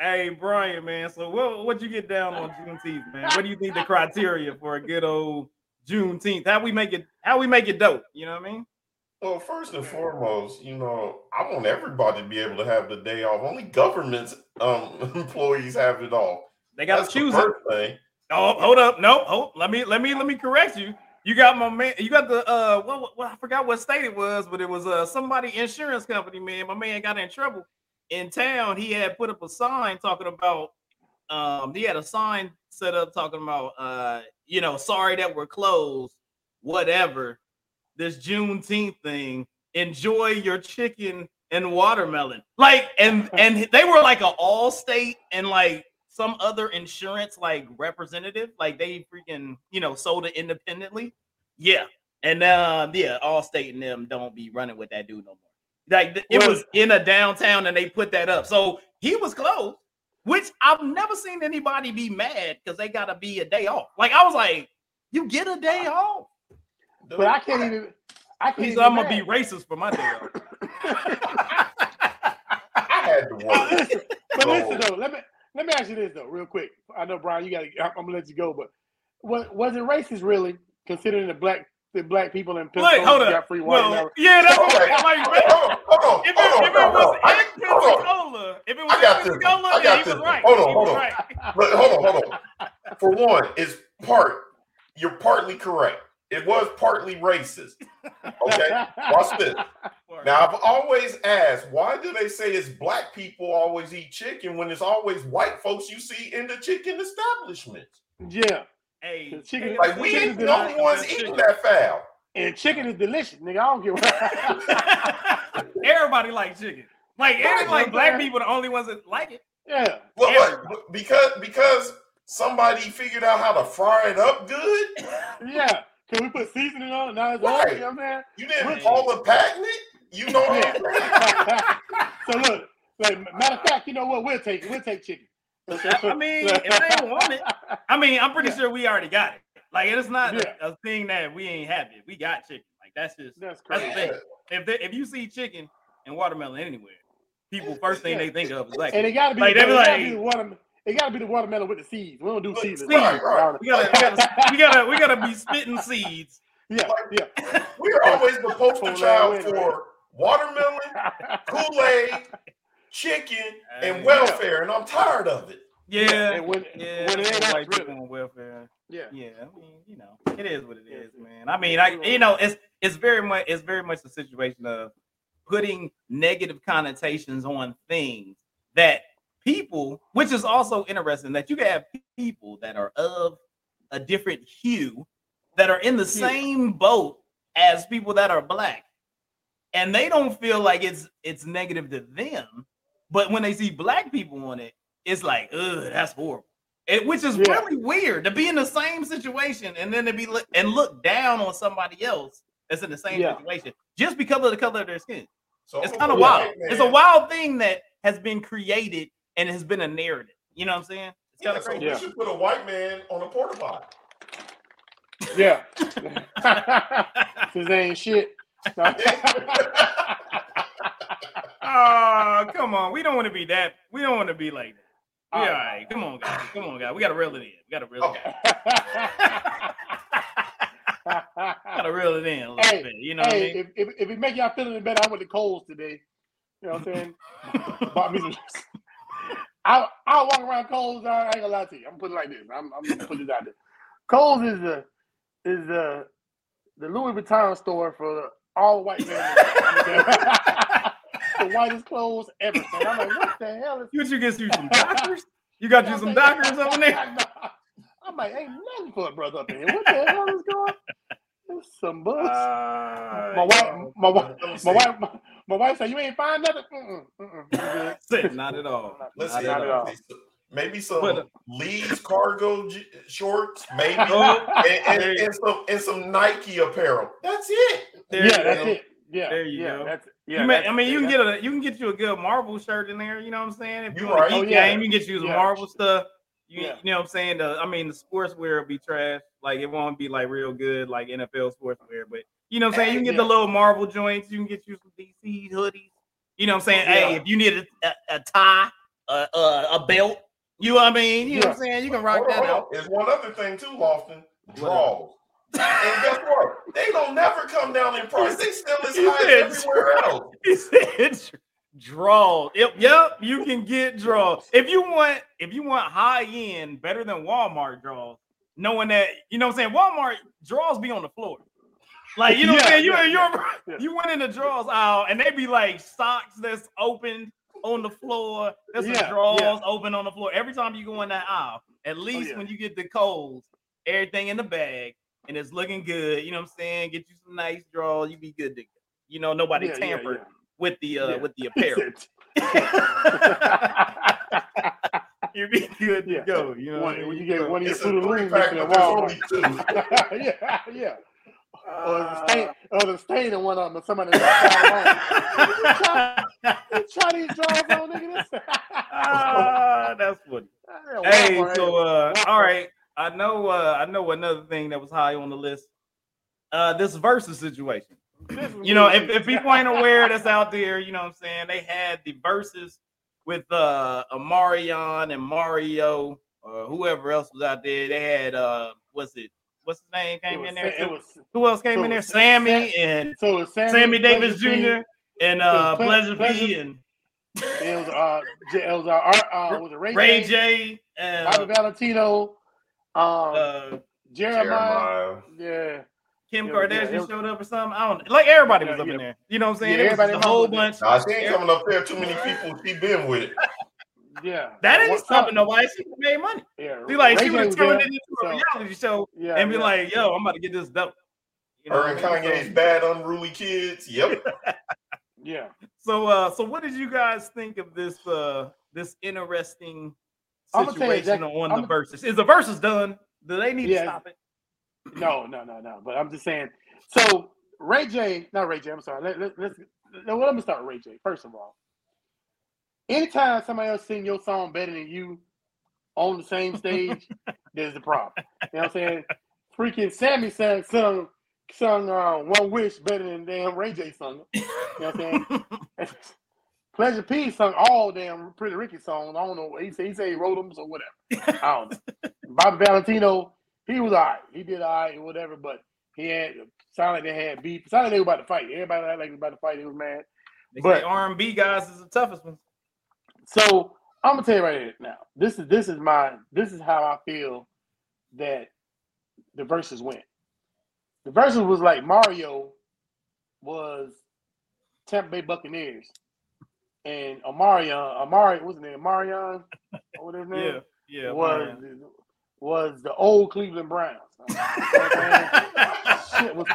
hey, Bryan, man. So what what you get down on Juneteenth, man? What do you think the criteria for a good old Juneteenth? How we make it? How we make it dope? You know what I mean? Well, first and foremost, you know, I want everybody to be able to have the day off. Only government um, <laughs> employees have it off. They got That's to the choose it. thing. Oh, hold up. No, hold. Let me let me let me correct you. You got my man. You got the uh. Well, well, I forgot what state it was, but it was uh somebody insurance company. Man, my man got in trouble in town. He had put up a sign talking about. Um, he had a sign set up talking about uh, you know, sorry that we're closed, whatever. This Juneteenth thing. Enjoy your chicken and watermelon. Like, and and they were like an Allstate and like some other insurance like representative, like they freaking you know sold it independently. Yeah, and uh yeah, Allstate and them don't be running with that dude no more. Like th- it Well- was in a downtown and they put that up, so he was close. Which I've never seen anybody be mad because they gotta be a day off. Like I was like, you get a day off. But I can't even. I can't. Even I'm gonna be racist for my day off. <laughs> I had to <laughs> work. but listen So- though, let me let me ask you this though, real quick. I know Bryan, you got. to I'm gonna let you go, but was was it racist really, considering the black the black people in Wait, hold got up. free Well, watermelon? yeah, that's what Okay. like. Hold on, hold on, If it, hold on, if it hold was on. In hold. Pensacola, if it was I got in this. Pensacola, I got then he was right. Hold on, hold on. right. But hold on, hold on. For one, is part. You're partly correct. It was partly racist. Okay, watch this. Now I've always asked, why do they say it's black people always eat chicken when it's always white folks you see in the chicken establishments? Yeah, Hey, chicken- Like we Chicken ain't is the only ones eating that fowl. and chicken is delicious, nigga. I don't give a <laughs> everybody like chicken. Like, Right, every, like black people, the only ones that like it. Yeah, Well, Everybody. what? because because somebody figured out how to fry it up good. yeah. Can we put seasoning on it? Now it's Right. on. You know what I'm saying? You didn't Right. call it patent. You know what <laughs> so look, like matter of fact, you know what? We'll take it. We'll take chicken. <laughs> I mean, if they want it, I mean, I'm pretty sure we already got it. Like, it's not a- Yeah. a, thing that we ain't happy. We got chicken. Like, that's just That's that's the crazy. thing. If they, if you see chicken and watermelon anywhere, people first thing they think of is like, And it gotta be, Like, they it be gotta like- be the water, it gotta be the watermelon with the seeds. We don't do seeds. Right, right. We gotta, we gotta, we gotta, we gotta be spitting seeds. Yeah, yeah. <laughs> We're always the poster child for watermelon, <laughs> Kool-Aid, chicken, and welfare, and I'm tired of it. Yeah, And when, yeah. when it ain't white white people on welfare. Yeah. Yeah, I mean, you know, it is what it is, man. I mean, I you know, it's it's very much it's very much a situation of putting negative connotations on things that people, which is also interesting that you can have people that are of a different hue that are in the same boat as people that are black, and they don't feel like it's it's negative to them, but when they see black people on it, it's like, ugh, that's horrible. It, which is Yeah. really weird to be in the same situation and then to be look, and look down on somebody else that's in the same Yeah. situation just because of the color of their skin. So It's kind of wild. man- It's a wild thing that has been created and it has been a narrative. You know what I'm saying? It's kind Yeah, of so crazy. we should put a white man on a porta potty. Yeah. <laughs> His ain't shit. <laughs> Oh, come on. We don't want to be that. We don't want to be like that. We all right. Come on, guys. Come on, guys. We got to reel it in. We got to reel it Okay. in. Got to reel it in a little Hey, bit. You know what I mean? if, if, if it make y'all feeling better, I went to Kohl's today. You know what I'm saying? <laughs> Bought me some. I I walk around Kohl's. I ain't gonna lie to you. I'm putting it like this. I'm, I'm gonna put it out there. Kohl's is the is the the Louis Vuitton store for all white men. <laughs> <laughs> the whitest clothes ever. And I'm like, what the hell is? You you get you some <laughs> doctors? You got you some doctors over there? I'm like, ain't nothing for a brother up in here. What the hell is going? There's some books. Uh, my wife, my wife, Let me my wife, my, my wife said, "You ain't find nothing." Mm-mm, mm-mm, <laughs> Not at all. Let's Not see. at all. Maybe some But, uh, Lee's cargo j- shorts, maybe, Oh, and, and, and some and some Nike apparel. That's it. there yeah, that's go. it. Yeah, There you yeah, go. That's yeah. you may, I mean, you can get a you can get you a good Marvel shirt in there. You know what I'm saying? If you You want right. to Oh, yeah. game, you can get you some Yeah. Marvel stuff. You, Yeah. you know what I'm saying? The, I mean, the sportswear will be trash. Like it won't be like real good, like NFL sportswear. But you know what I'm saying? You can get the little Marvel joints. You can get you some DC hoodies. You know what I'm saying? Hey, if you need a, a, a tie, a, a, a belt, you know what I mean? You know what I'm saying? You can rock Hold that out. There's one other thing too, Lofton. Draws. and guess what? They don't never come down in price. They still as <laughs> high as everywhere else. <laughs> He said draw. Yep, yep, you can get draws. If you want, if you want high end, better than Walmart draws, knowing that you know what I'm saying, Walmart draws be on the floor. Like you know what I'm saying? You yeah, you, yeah, yeah. you went in the draws aisle and they be like socks that's open on the floor. There's Yeah, drawers yeah. open on the floor. Every time you go in that aisle, at least yeah. when you get the Kohl's, everything in the bag and it's looking good. You know what I'm saying? Get you some nice draws. You be good to go. You know, nobody Yeah, yeah, tampered yeah. with the uh Yeah. with the <laughs> apparel. <laughs> <laughs> <laughs> you be good to Yeah. go. You know, One- when mean? you get one of your It's a Fruit Looms pack, mixed in but there's Walmart. yeah, yeah. Or the Uh, stain, or the stain in one of them, or somebody that's try, try these drawers on, nigga. This. <laughs> Ah, that's funny. Yeah, Hey, so uh, all right. I know. Uh, I know another thing that was high on the list. Uh, this versus situation. This You know, if, if people ain't aware that's out there, you know what I'm saying? They had the verses with uh Omarion and Mario, or whoever else was out there. They had uh what's it? What's his name came was in there? Sa- it was, Who else came so in there? Sammy Sa- and so was Sammy, Sammy Davis Jr. and uh was Ple- Pleasure P Pleasure- and It was uh, J- it was uh, Art- uh was it Ray, Ray J, J and Bobby Valentino, um, uh, Jeremiah, Jeremiah. yeah, Kim Yeah, yeah, Kardashian showed up or something. I don't like everybody was Yeah, up in there. You know what I'm saying? Yeah, it was everybody a whole was there. bunch. Nah, she ain't coming up there. Too many people she been with. Yeah, That ain't What's stopping up? nobody. She made money. Yeah, She like Ray she J was was turning there, it into a reality show Yeah, and be yeah. like, "Yo, I'm about to get this dope." You know Her what and I mean? Kanye's bad, unruly kids. Yep. <laughs> yeah. So, uh, so what did you guys think of this uh this interesting I'ma tell you situation exactly- on I'ma- the verses? Is the verses done? Do they need Yeah. to stop it? No, no, no, no. But I'm just saying. So Ray J, not Ray J. I'm sorry. Let, let, let's let, let me start with Ray J. First of all, anytime somebody else sing your song better than you on the same stage, <laughs> there's the problem. You know what I'm saying? Freaking Sammy sang sung sung uh, "One Wish" better than damn Ray J sung. You know what I'm saying? <laughs> Pleasure P sung all damn Pretty Ricky songs. I don't know. He said he said he wrote them, so whatever. I don't know. <laughs> Bobby Valentino, he was all right. He did all right, or whatever, but he had sounded like they had beef. Sounded like they were about to fight. Everybody like they were about to fight. He was mad. They But- R&B guys is the toughest one. So I'm gonna tell you right here now. This is this is my this is how I feel that the verses went. The verses was like Mario was Tampa Bay Buccaneers, and Omarion, uh, Amari, what's his name? Marion, what his <laughs> name? Yeah, yeah. was. Was the old Cleveland Browns. You know what I'm saying? shit was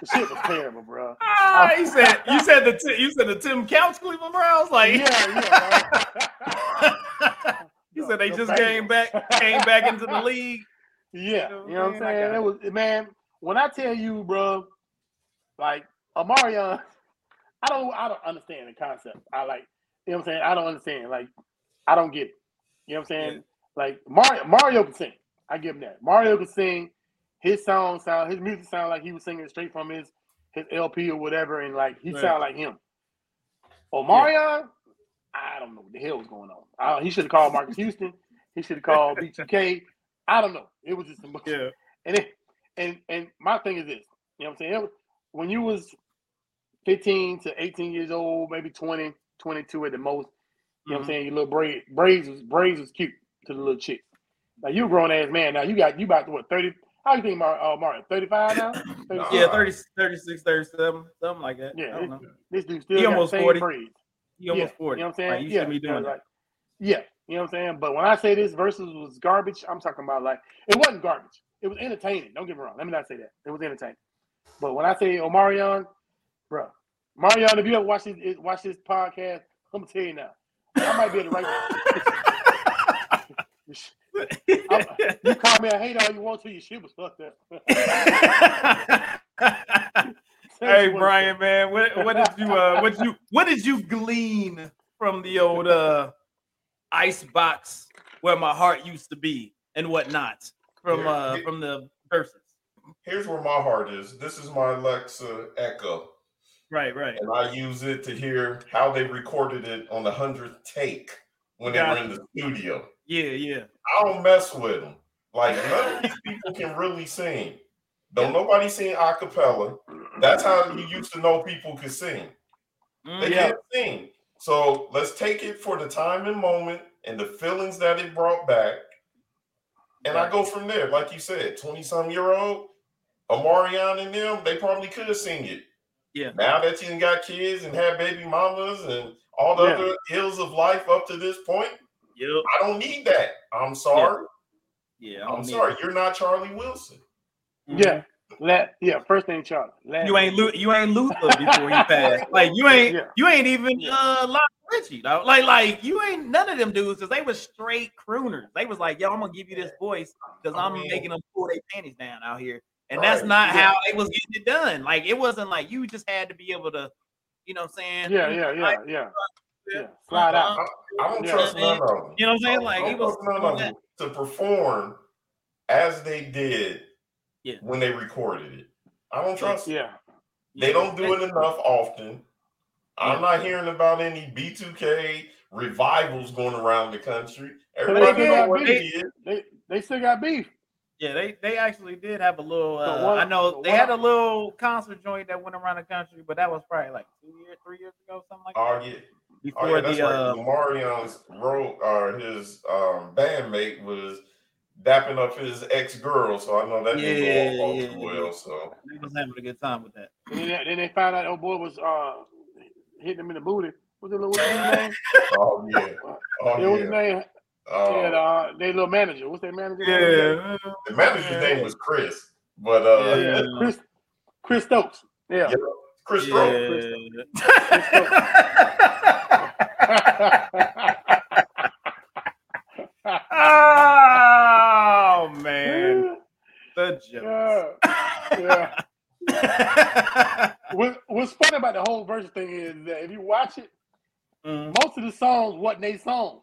the shit was terrible, bro. Ah, he said you said the you said the Tim Couch Cleveland Browns like Yeah, yeah. he <laughs> said they The just came back came back into the league. <laughs> Yeah, You know you know what I'm saying? I saying? got It was man. When I tell you, bro, like Omarion, I don't, I don't understand the concept. I like, you know what I'm saying? I don't understand. Like, I don't get it. You know what I'm saying? Yeah. Like Mario, Mario can sing. I give him that. Mario can sing. His song sound, his music sound like he was singing straight from his his LP or whatever, and like he Right. sound like him. Omarion, I don't know what the hell was going on. I, he should have called Marcus <laughs> Houston. He should have called B2K. I don't know. It was just a Yeah, and it, and and my thing is this, you know what I'm saying? Was- when you was 15 to 18 years old, maybe 20, 22 at the most, you know what I'm Mhm. saying? Your little braid, braids was braids was cute to the little chick. Now you a grown ass man. Now you got you about to what 30? How you think Mar- uh, Mario? 35 now? <coughs> 36? yeah, 30, 36, 37, something like that. Yeah, I don't know. This dude still He got almost the same 40. braids. He almost yeah, forty. You know what I'm saying? Like, you yeah, shouldn't be doing like, yeah, you know what I'm saying? But when I say this versus was garbage, I'm talking about like it wasn't garbage. It was entertaining. Don't get me wrong. Let me not say that. It was entertaining. But when I say Omarion, bro, Marion, if you ever watch this watch this podcast, I'm gonna tell you now. I might be at the right. <laughs> <laughs> you call me a hater all you want to. Your shit was fucked up. hey Bryan, man, what what did you uh what you what did you glean from the old uh ice box where my heart used to be and whatnot from Yeah. uh from the verses? Here's where my heart is. This is my Alexa Echo, Right, right. and I use it to hear how they recorded it on the hundredth take when they were in the studio. Yeah, yeah. I don't mess with them. Like none of these <laughs> people can really sing. Don't nobody sing a cappella. That's how you used to know people could sing. They Mm, Yeah. can't sing. So let's take it for the time and moment and the feelings that it brought back. And I go from there. Like you said, 20 some year old, Omarion and them, they probably could sing it. Yeah. Now that you got kids and have baby mamas and all the Yeah. other ills of life up to this point, Yep. I don't need that. I'm sorry. Yeah. I I'm sorry. it. You're not Charlie Wilson. Mhm. Yeah, let yeah. First name Charlie. Last You ain't name- Lu- you ain't Luther before you passed. <laughs> Like you ain't Yeah. you ain't even Yeah. uh Lionel Richie. Dog. Like like you ain't none of them dudes because they was straight crooners. They was like, yo, I'm gonna give you this voice because I I'm mean- making them pull their panties down out here. And that's Right. not Yeah. how it was getting it done. Like it wasn't like you just had to be able to, you know what I'm saying? Yeah, yeah, yeah, yeah. Yeah, slide Uh, out. I don't Yeah. trust none of them. You know what I'm saying? I Like don't it was none of them to perform as they did Yeah. when they recorded it. I don't trust. Yeah, They don't do it enough often. I'm not hearing about any B2K revivals going around the country. Everybody did. know what They- it is. they they still got beef. Yeah, they they actually did have a little. Uh, what- I know so they had a little concert joint that went around the country, but that was probably like two years, three years ago, something like that. Oh yeah, Before oh yeah, that's the right. uh, Marion's wrote or his um, bandmate was dapping up his ex girl, so I know that didn't Yeah, go off all yeah, too yeah. well. So He was having a good time with that. And then, then they found out old boy was uh hitting him in the booty. What's the little what's his <laughs> name? oh yeah, oh yeah, what's his name? Oh, Yeah, uh, they little manager. What's their manager? name? Yeah. the manager's name was Chris, but uh, yeah. Chris Chris Stokes. Yeah. Yeah. Chris Stroke. <laughs> oh man, the yeah. yeah. What, <laughs> what's funny about the whole verse thing is that if you watch it, Mm, most of the songs wasn't they songs.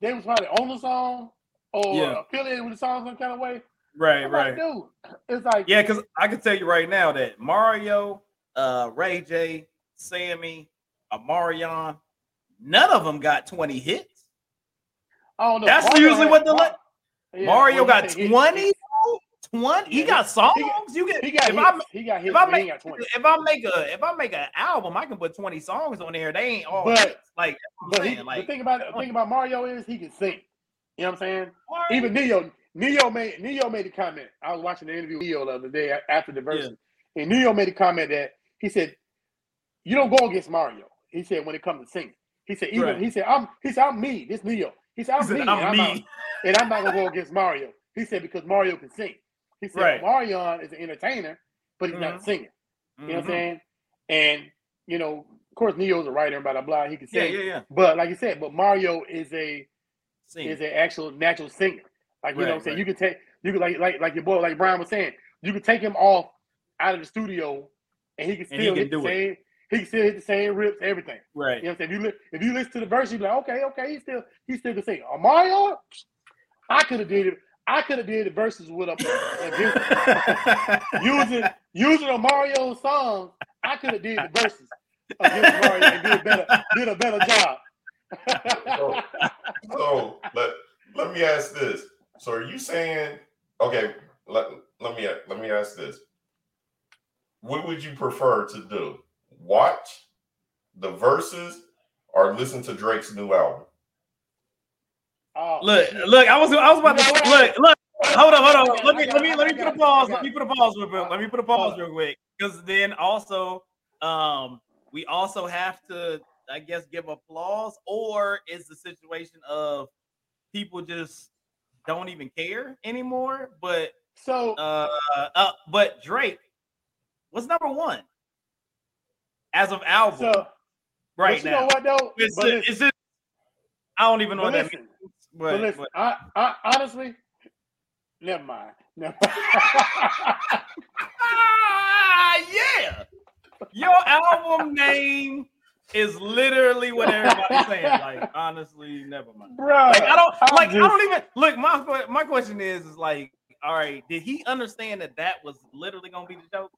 They was probably on the song or Yeah. affiliated with the song some kind of way. right, I'm right. like, dude, it's like Yeah, because I can tell you right now that Mario, uh, Ray J, Sammy, Omarion, none of them got 20 hits. Oh don't. That's Mario usually had- what the Mar- le- yeah, Mario well, got he said he- 20. 20. He Yeah, got songs. he you get He got if hits. I he got hits. if I make if I make a if I make an album, I can put 20 songs on there. They ain't all But- hits. like But he. Like the thing about the thing about Mario is he can sing. You know what I'm saying? Mario- Even Ne-Yo, Ne-Yo made Ne-Yo made a comment. I was watching the interview with Ne-Yo the other day after the verse, and Ne-Yo made a comment that he said, "You don't go against Mario." He said when it comes to singing, he said even Right. he said I'm he said I'm me. This Ne-Yo. He said I'm He said, me. "I'm and I'm. Not, and I'm not gonna go against Mario. He said because Mario can sing. He said Right. Marion is an entertainer, but he's not a singer. You know what I'm Mhm. saying? And you know, of course, Ne-Yo's a writer, blah blah blah. He can sing. yeah, yeah. But like you said, but Mario is a is an actual natural singer. Like you know what I'm saying? right. You could take you could like like like your boy, like Bryan was saying, you could take him off out of the studio and he can And he still can hit do the it. Same he can still hit the same rips, everything. right. You know what I'm saying? If you li- if you listen to the verse, you be like, okay, okay, he still he still can sing. Mario, I could have did it. I could have did the verses with him <laughs> using using a Mario song. I could have did the verses against Mario and did better did a better job. So, <laughs> so let let me ask this. So are you saying okay? Let let me let me ask this. What would you prefer to do? Watch the verses or listen to Drake's new album? Oh, Look, shit. look, I was I was about to look, look. Hold on, hold on. Let me let me let me put a pause. Let me put a pause real quick. Let me put a pause Pause. real quick. Because then also um we also have to I guess give applause, or is the situation of people just don't even care anymore? But So uh, uh but Drake was number one as of album so right but you now. know what though? It's, but just, it's just I don't even know what that listen, means. but But, listen, but- I, I honestly, never mind. Never mind. Ah, <laughs> yeah. Your album name is literally what everybody's saying. Like, <laughs> honestly, never mind. Bro, Like, I don't I'm like. I don't even look. My my question is, is like, all right, did he understand that that was literally gonna be the joke?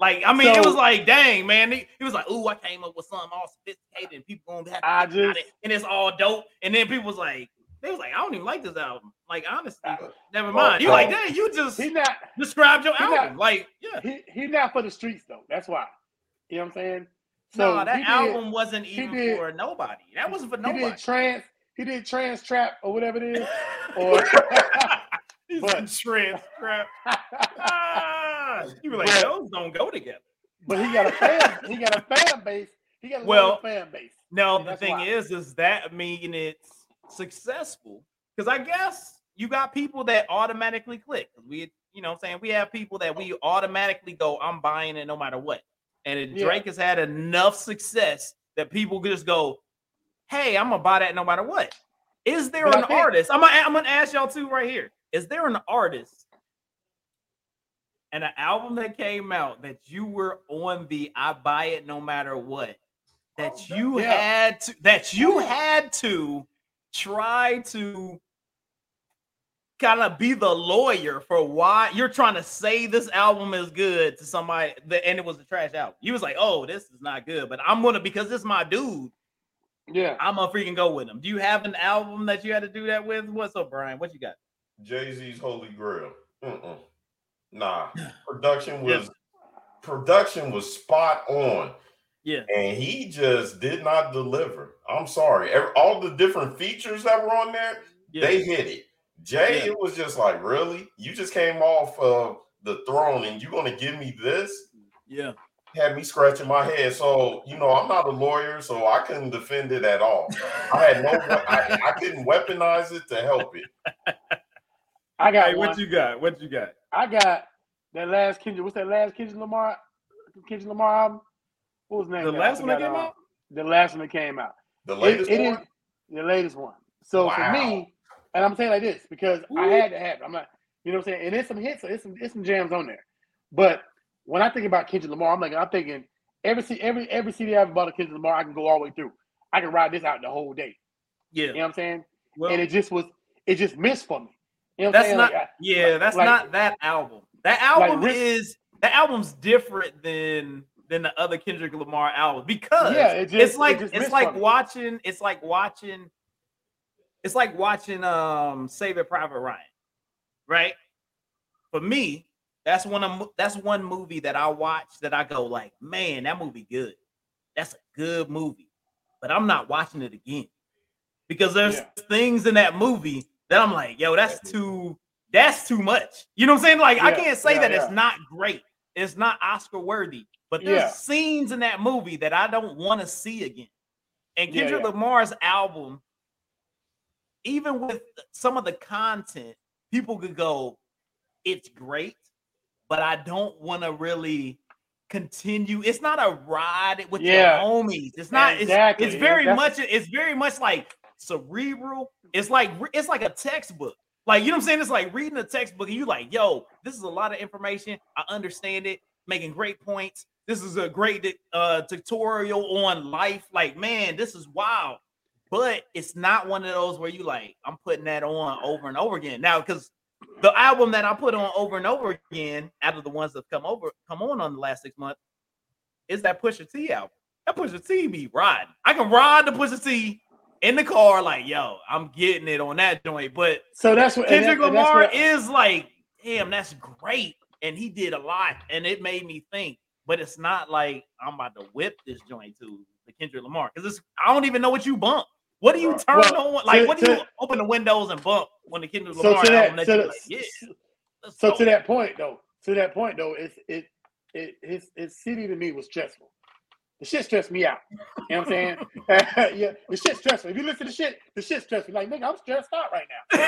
Like, I mean, it was like, dang, man. He, he was like, ooh, I came up with something all sophisticated, and people gonna have to I just- it, and it's all dope. And then people was like, they was like, I don't even like this album. Like, honestly, uh, never mind. You like, dang, you just He not described your he album. not- like, yeah. he he not for the streets though. That's why. You know what I'm saying? no, that he did- album wasn't even did- for nobody. That wasn't for He nobody. did trans. He did trans trap or whatever it is. <laughs> Or He's <laughs> but- trans crap. Ah, you were like, But- those don't go together. but he got a fan. He got a fan base. He got a Well, fan base. No, the thing why. is, is that mean it's successful? Because I guess you got people that automatically click. We, you know, I'm saying we have people that we automatically go, I'm buying it no matter what. And if Yeah. Drake has had enough success that people just go, Hey, I'm gonna buy that no matter what. Is there But an think- artist? I'm gonna, I'm gonna ask y'all too right here. Is there an artist and an album that came out that you were on the I buy it no matter what? That oh, you Yeah. had to that you had to try to kind of be the lawyer for why you're trying to say this album is good to somebody that and it was a trash album. You was like, oh, this is not good, but I'm gonna because this is my dude, Yeah. I'm gonna freaking go with him. Do you have an album that you had to do that with? What's up, Bryan? What you got? Jay Z's Holy Grail. Mm-mm. Nah, production Yeah. was production was spot on, Yeah. and he just did not deliver. I'm sorry. Every, all the different features that were on there, Yeah. they hit it. Jay, Yeah. it was just like, really? You just came off of the throne and you gonna give me this? Yeah. Had me scratching my head. So, you know, I'm not a lawyer, so I couldn't defend it at all. I had no I, I couldn't weaponize it to help it. <laughs> I got Hey, one. what you got? What you got? I got that last Kendrick. What's that last Kendrick Lamar? Kendrick Lamar album? What was his name? The last one that came out? The last one that came out. The It- latest it is one? the latest one. So Wow. for me, and I'm saying like this because I had to have it. I'm not, you know what I'm saying? And it's some hits, it's some, there's some jams on there. But when I think about Kendrick Lamar, I'm like, I'm thinking every C- every every CD I ever bought of Kendrick Lamar, I can go all the way through. I can ride this out the whole day. Yeah. You know what I'm saying? Well, and it just was, it just missed for me. You know that's not Like, yeah, that's like- not that album. That album Rick- is that album's different than than the other Kendrick Lamar albums because Yeah, it just- it's like just it's like watching it's like watching it's like watching um Saving Private Ryan, right? For me, that's one of that's one movie that I watch that I go like, man, that movie good. That's a good movie, but I'm not watching it again because there's Yeah. things in that movie that I'm like, yo, that's too that's too much. You know what I'm saying? Like I can't say yeah, that yeah. it's not great. It's not Oscar worthy, but there's Yeah. scenes in that movie that I don't want to see again. And Yeah, Kendrick yeah. Lamar's album, even with some of the content, people could go, it's great, but I don't want to really continue. It's not a ride with Yeah. your homies. It's not. Exactly. It's, it's very That's- much. It's very much like cerebral. It's like it's like a textbook. Like you know what I'm saying? It's like reading a textbook and you like, yo, this is a lot of information. I understand it. Making great points. This is a great uh, tutorial on life. Like, man, this is wild. But it's not one of those where you like, I'm putting that on over and over again. Now, because the album that I put on over and over again, out of the ones that come over, come on on the last six months, is that Pusha T album. That Pusha T be riding. I can ride the Pusha T in the car, like, yo, I'm getting it on that joint. But So that's what and Kendrick that- Lamar what- is like, damn, that's great. And he did a lot, and it made me think. But it's not like I'm about to whip this joint to the Kendrick Lamar because it's I don't even know what you bump. What do you turn Well, on? Like, to- what do you to- open the windows and bump when the Kendrick So Lamar to album that, that to like, yeah. So go. to that point though, to that point though, it's it it his his city to me was stressful. The shit stressed me out. You know what I'm saying? <laughs> <laughs> yeah, the shit stressful. If you listen to the shit, the shit stressed me. Like, nigga, I'm stressed out right now.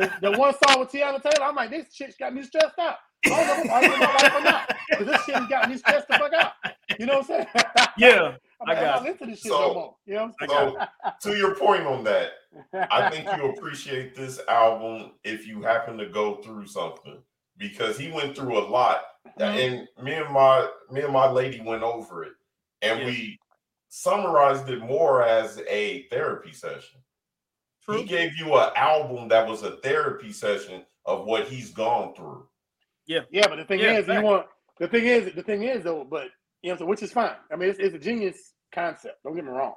Like, the, the one song with Teyana Taylor, I'm like, this shit's got me stressed out. I don't know if I'm arguing my life or not. Because this shit's got me stressed the fuck out. You know what I'm saying? <laughs> yeah, I'm like, I'm got not you. to this shit So- no more. You know I what got So to your point on that, I'm I saying? think you appreciate this album if you happen to go through something because he went through a lot, mm-hmm. and me and my me and my lady went over it, and Yeah. we summarized it more as a therapy session. He gave you an album that was a therapy session of what he's gone through. Yeah, yeah, but the thing Yeah, is, exactly. you want the thing is the thing is though, but you know, so which is fine. I mean, it's, it's a genius concept. Don't get me wrong.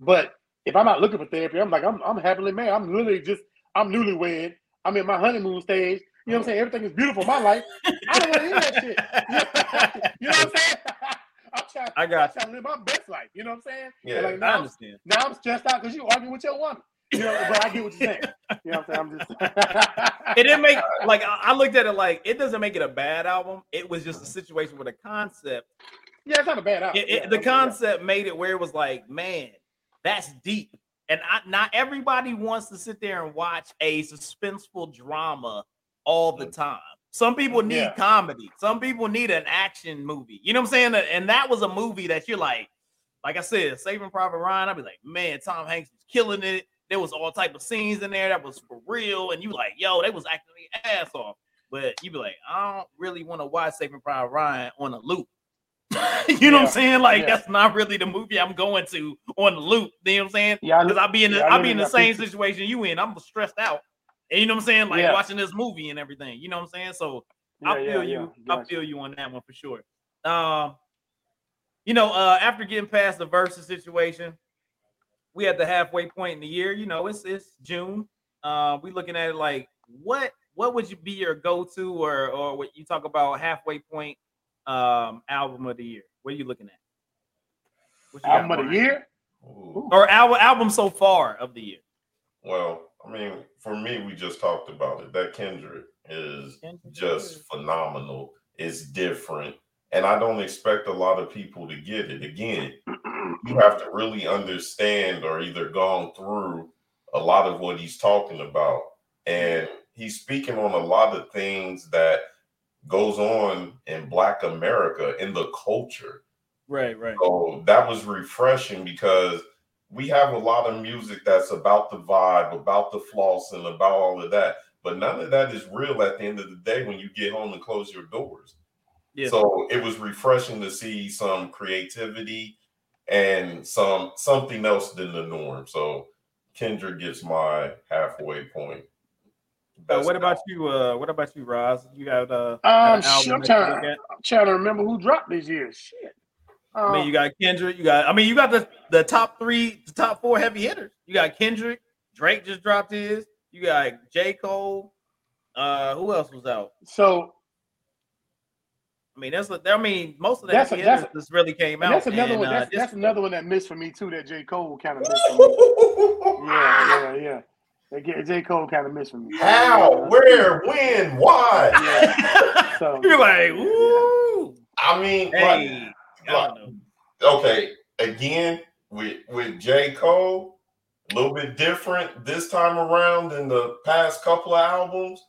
But if I'm not looking for therapy, I'm like I'm I'm happily married. I'm literally just I'm newlywed. I'm in my honeymoon stage. You know what I'm saying? Everything is beautiful in my life. I don't want to hear that shit. <laughs> you know what I'm saying? <laughs> I'm trying. I got I'm trying to live my best life. You know what I'm saying? Yeah. And like I now, I'm- now I'm stressed out because you arguing with your woman. You know, but I get what you're saying. You know what I'm saying? I'm just. <laughs> It didn't make like I I looked at it like it doesn't make it a bad album. It was just a situation with a concept Yeah, it's not a bad album. it, it- Yeah, the okay, yeah. concept made it where it was like, man, that's deep. And I, not everybody wants to sit there and watch a suspenseful drama all the time. Some people need Yeah. comedy. Some people need an action movie. You know what I'm saying? And that was a movie that you're like, like I said, Saving Private Ryan. I'd be like, man, Tom Hanks was killing it. There was all type of scenes in there that was for real, and you like, yo, they was acting their ass off. But you'd be like, I don't really want to watch Saving Private Ryan on a loop. <laughs> you know what I'm saying? Like Yeah. that's not really the movie I'm going to on the loop. You know what I'm saying? Yeah, Because I'll be in the yeah, I I'll be in the same situation you in. I'm stressed out. And you know what I'm saying? Like Yeah. watching this movie and everything. You know what I'm saying? So Yeah, I feel yeah, you. I gotcha. feel you on that one for sure. Um, you know, uh, after getting past the versus situation, we at the halfway point in the year. You know, it's it's June. Uh, we looking at it like what what would you be your go to or or what you talk about halfway point um album of the year? What are you looking at? What you got, Album of the year? Ooh. or album album so far of the year? Well, I mean, for me, we just talked about it. That Kendrick is Kendrick just is. phenomenal. It's different. And I don't expect a lot of people to get it. Again, <clears throat> you have to really understand or either gone through a lot of what he's talking about. And he's speaking on a lot of things that goes on in Black America in the culture. Right, right. So that was refreshing because we have a lot of music that's about the vibe, about the floss, and about all of that. But none of that is real at the end of the day when you get home and close your doors. Yeah. So it was refreshing to see some creativity and some something else than the norm. So Kendra gets my halfway point. Uh, Best what about album. you? Uh, what about you, Roz? You got uh, Um, an album I'm that you look trying. I'm trying to remember who dropped this year. Shit. I mean, Um, you got Kendrick. You got. I mean, you got the the top three, the top four heavy hitters. You got Kendrick. Drake just dropped his. You got J Cole. Uh, who else was out? so I mean, that's. I mean, most of that That's a- that's just really came out. that's another and, one. uh, That's, this- that's another one that missed for me too. That J Cole kind of missed for me. <laughs> Yeah, yeah, yeah. That J- J Cole kind of missed for me. How? Where? When? Why? Yeah. So <laughs> You're like, ooh, I mean, hey, I okay, again with with J. Cole, a little bit different this time around than the past couple of albums.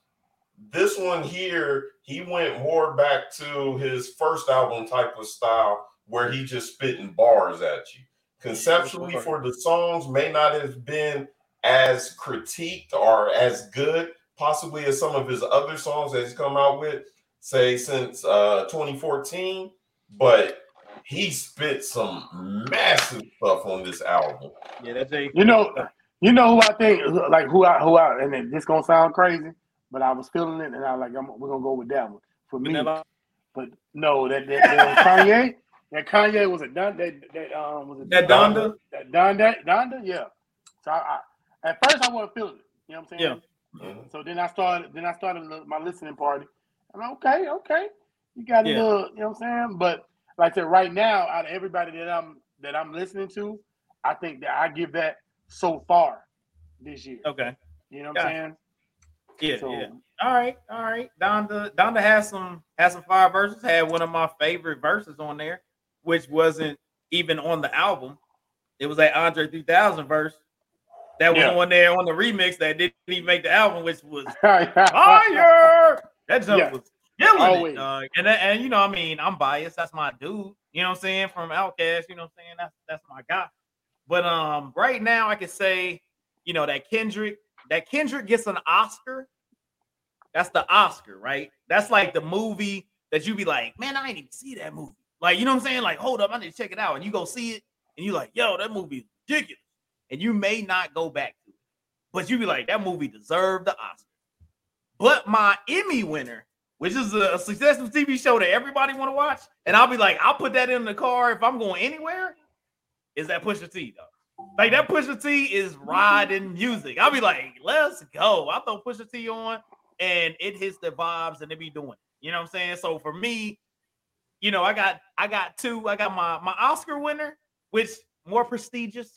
This one here, he went more back to his first album type of style where he just spitting bars at you. Conceptually for the songs may not have been as critiqued or as good, possibly as some of his other songs that he's come out with, say since uh 2014, but he spit some massive stuff on this album. Yeah, that's J. you know, you know who I think like who I who I and it- this gonna sound crazy, but I was feeling it and I was like I'm, we're gonna go with that one for me. Vanilla. But no, that that, that Kanye, that Kanye was a Don that that um was it That Donda. that Donda Donda yeah. So I, I at first I wasn't feeling it. You know what I'm saying? Mhm. So then I started then I started my listening party. I'm like, okay, okay. You got a Yeah. little, you know what I'm saying? But like I said, right now, out of everybody that I'm that I'm listening to, I think that I give that so far this year. Okay. You know what I'm saying? Yeah, So yeah. All right, all right. Donda, Donda has some has some fire verses. Had one of my favorite verses on there, which wasn't even on the album. It was that Andre 3000 verse that was Yeah. on there on the remix that didn't even make the album, which was <laughs> fire. That jump Yeah. was killing Always. it. dog. and and you know, I mean, I'm biased. That's my dude. You know what I'm saying? From Outkast, you know what I'm saying? That's that's my guy. But um, right now I can say, you know, that Kendrick, that Kendrick gets an Oscar. That's the Oscar, right? That's like the movie that you be like, man, I ain't even see that movie. Like, you know what I'm saying? Like, hold up, I need to check it out. And you go see it, and you're like, yo, that movie is ridiculous. And you may not go back to it, but you be like, that movie deserved the Oscar. But my Emmy winner, which is a, successful TV show that everybody want to watch, and I'll be like, I'll put that in the car if I'm going anywhere. Is that Pusha T though? Like that Pusha T is riding music. I'll be like, let's go. I throw Pusha T on, and it hits the vibes, and it be doing. it. You know what I'm saying? So for me, you know, I got I got two. I got my my Oscar winner, which more prestigious.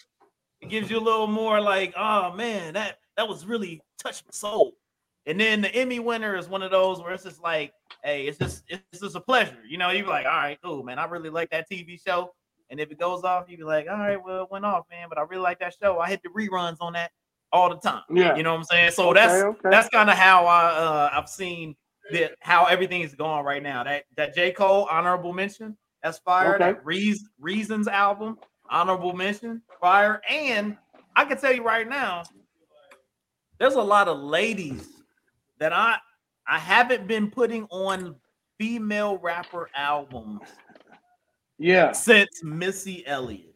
It gives you a little more like, oh man, that that was really touched my soul. And then the Emmy winner is one of those where it's just like, hey, it's just it's just a pleasure. You know, you be like, all right, cool, man. I really like that TV show. And if it goes off, you be like, all right, well, it went off, man. But I really like that show. I hit the reruns on that all the time. Yeah. You know what I'm saying? So Okay, that's okay. that's kind of how I uh I've seen that how everything is going right now. That that J. Cole honorable mention, that's fire. Okay. That Reas- Reasons album, honorable mention, fire. And I can tell you right now, there's a lot of ladies that I I haven't been putting on female rapper albums Yeah. since Missy Elliott.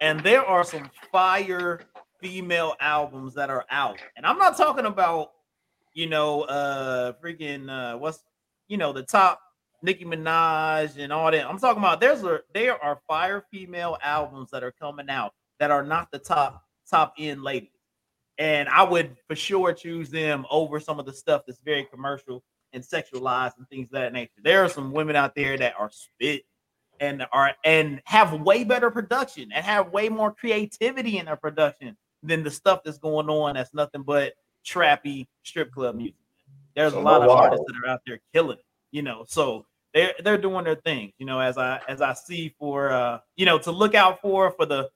And there are some fire female albums that are out. And I'm not talking about, you know, uh freaking uh what's you know the top Nicki Minaj and all that. I'm talking about there's a there are fire female albums that are coming out that are not the top top end ladies. And I would for sure choose them over some of the stuff that's very commercial and sexualized and things of that nature. There are some women out there that are spit and are and have way better production and have way more creativity in their production than the stuff that's going on that's nothing but trappy strip club music. There's a lot of artists that are out there killing it, you know. So they're they're doing their thing, you know, as I as I see for uh, you know, to look out for for the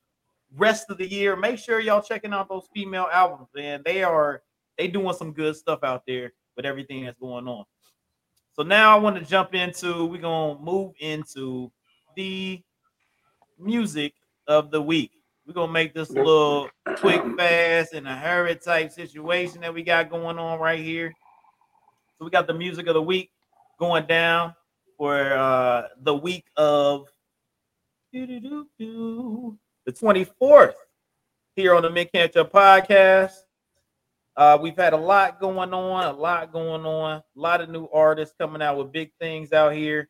rest of the year. Make sure y'all checking out those female albums, man. They are they doing some good stuff out there with everything that's going on. So now I want to jump into we're gonna move into the music of the week. We're gonna make this a little quick, fast, and a hurry type situation that we got going on right here. So we got the music of the week going down for uh the week of the 24th here on the Mint Ketchup podcast. Uh, we've had a lot going on, a lot going on, a lot of new artists coming out with big things out here.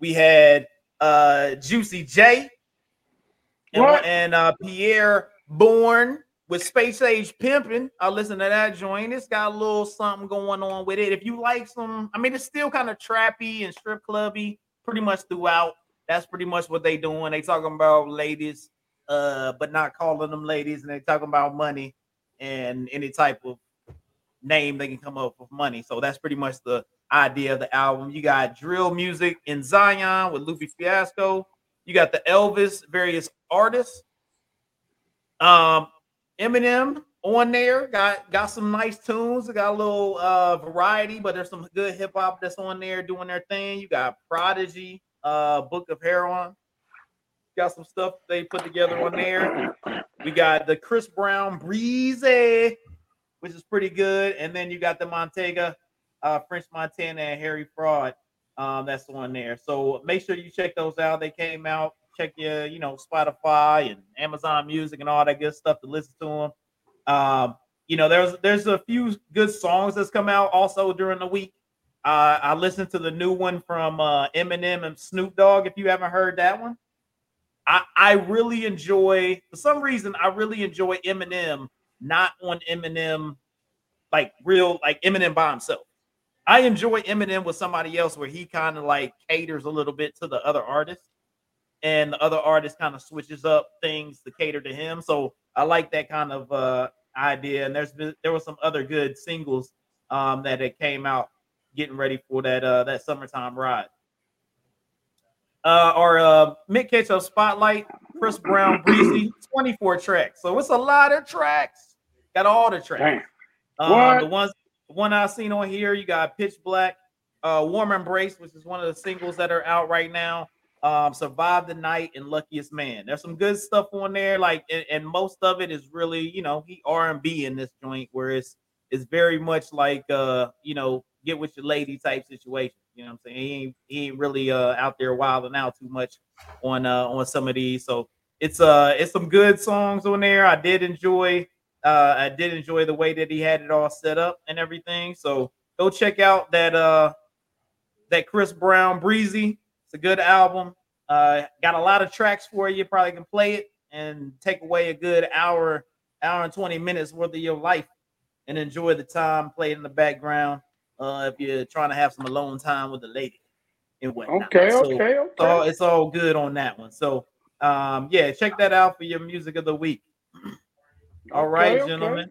We had uh Juicy J and, and uh Pi'erre Bourne with Space Age Pimping. I listened to that joint. It's got a little something going on with it. If you like some, I mean, it's still kind of trappy and strip clubby pretty much throughout. That's pretty much what they doing. They talking about ladies, uh, but not calling them ladies, and they talking about money and any type of name they can come up with money. So that's pretty much the idea of the album. You got drill music in Zion with Lupe Fiasco. You got the Elvis, various artists. Um, Eminem on there got got some nice tunes. Got a little uh variety, but there's some good hip hop that's on there doing their thing. You got Prodigy, uh, Book of Heroin. Got some stuff they put together on there. We got the Chris Brown Breezy, which is pretty good, and then you got the Montega, uh, French Montana, and Harry Fraud. Um, that's on there. So make sure you check those out. They came out. Check your, you know, Spotify and Amazon Music and all that good stuff to listen to them. Um, you know, there's there's a few good songs that's come out also during the week. Uh, I listened to the new one from uh, Eminem and Snoop Dogg. If you haven't heard that one, I I really enjoy. For some reason, I really enjoy Eminem not on Eminem, like real like Eminem by himself. I enjoy Eminem with somebody else where he kind of like caters a little bit to the other artist, and the other artist kind of switches up things to cater to him. So I like that kind of uh idea. And there's been there were some other good singles um that it came out getting ready for that uh that summertime ride. Uh our uh Mint Ketchup spotlight, Chris Brown Breezy, 24 tracks. So it's a lot of tracks. Got all the tracks. Damn. Um, What? the ones the one I've seen on here, you got Pitch Black, uh, Warm Embrace, which is one of the singles that are out right now. Um, Survive the Night and Luckiest Man. There's some good stuff on there, like and, and most of it is really, you know, he R and B in this joint, where it's it's very much like uh, you know, get with your lady type situation. You know what I'm saying? He ain't he ain't really uh out there wilding out too much on uh on some of these. So it's uh it's some good songs on there. I did enjoy uh, I did enjoy the way that he had it all set up and everything. So go check out that uh that Chris Brown Breezy. It's a good album. Uh, got a lot of tracks for you. Probably can play it and take away a good hour, hour and twenty minutes worth of your life, and enjoy the time. Play it in the background uh, if you're trying to have some alone time with the lady and whatnot. Okay, So, okay, okay. it's all good on that one. So um, yeah, check that out for your music of the week. <clears throat> All right, Okay, okay. gentlemen.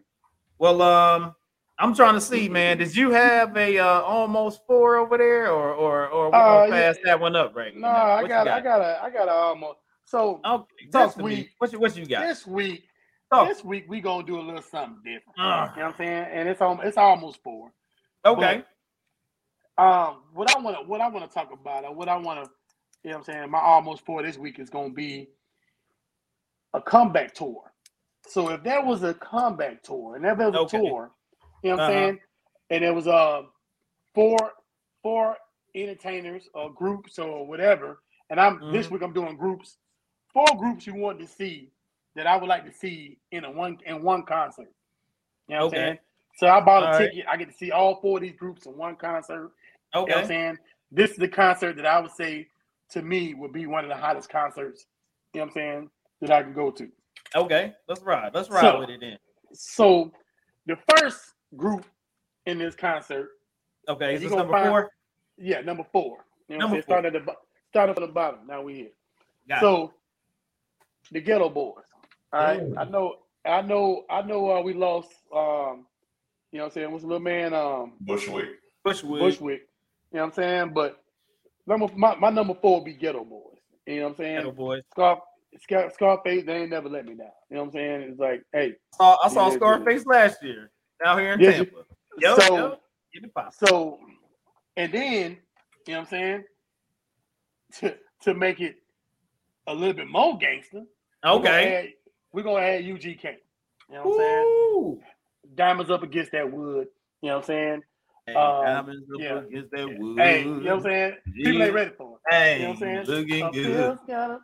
Well, um, I'm trying to see, man. Did you have a uh, almost four over there, or or or we Uh, gonna yeah. pass that one up right No, now? I What you got, I got a, I got a almost. So Okay, this to me. week- What you what you got? this week, this week we gonna do a little something different. Ugh. You know what I'm saying? And it's almost, it's almost four. Okay. Um, what I want to, what I want to talk about, or what I want to, you know, what I'm saying, my almost four this week is gonna be a comeback tour. So if there was a comeback tour, and if there was a tour, you know what I'm Uh-huh. saying, and there was uh, four four entertainers or groups or whatever, and I'm this Mhm. week I'm doing groups, four groups you want to see that I would like to see in a one in one concert. You know what Okay. I'm saying? So I bought a All right. ticket. I get to see all four of these groups in one concert. You know what I'm saying? This is the concert that I would say to me would be one of the hottest concerts, you know what I'm saying, that I can go to. Okay. Let's ride. Let's ride So- with it then. So the first group in this concert, Okay. Is this number find- four? yeah, number four. You know what I'm Number saying? Start at the bo- start at the bottom. Now we here. Got it. so the Geto Boys. All right. Ooh. I know I know I know uh, we lost um you know what I'm saying, what's the little man um Bushwick. Bushwood. Bushwick. You know what I'm saying? But number my, my number four would be Geto Boys. You know what I'm saying? Geto boys. Scar, Scar Scarface, they ain't never let me down. You know what I'm saying? It's like, hey, Saw- I saw Yeah, Scarface last year out here in Did you? Tampa. Yo, So- yo, get it poppin'. so and then, you know what I'm saying? To to make it a little bit more gangster, Okay. we're gonna add, we're gonna add UGK. You know what I'm saying? Ooh. Diamonds up against that wood. You know what I'm saying? Hey, Um, diamonds up yeah. against that wood. Hey, you know what I'm saying? People ain't ready for it. Hey, You know what I'm saying? looking A good. pills got a-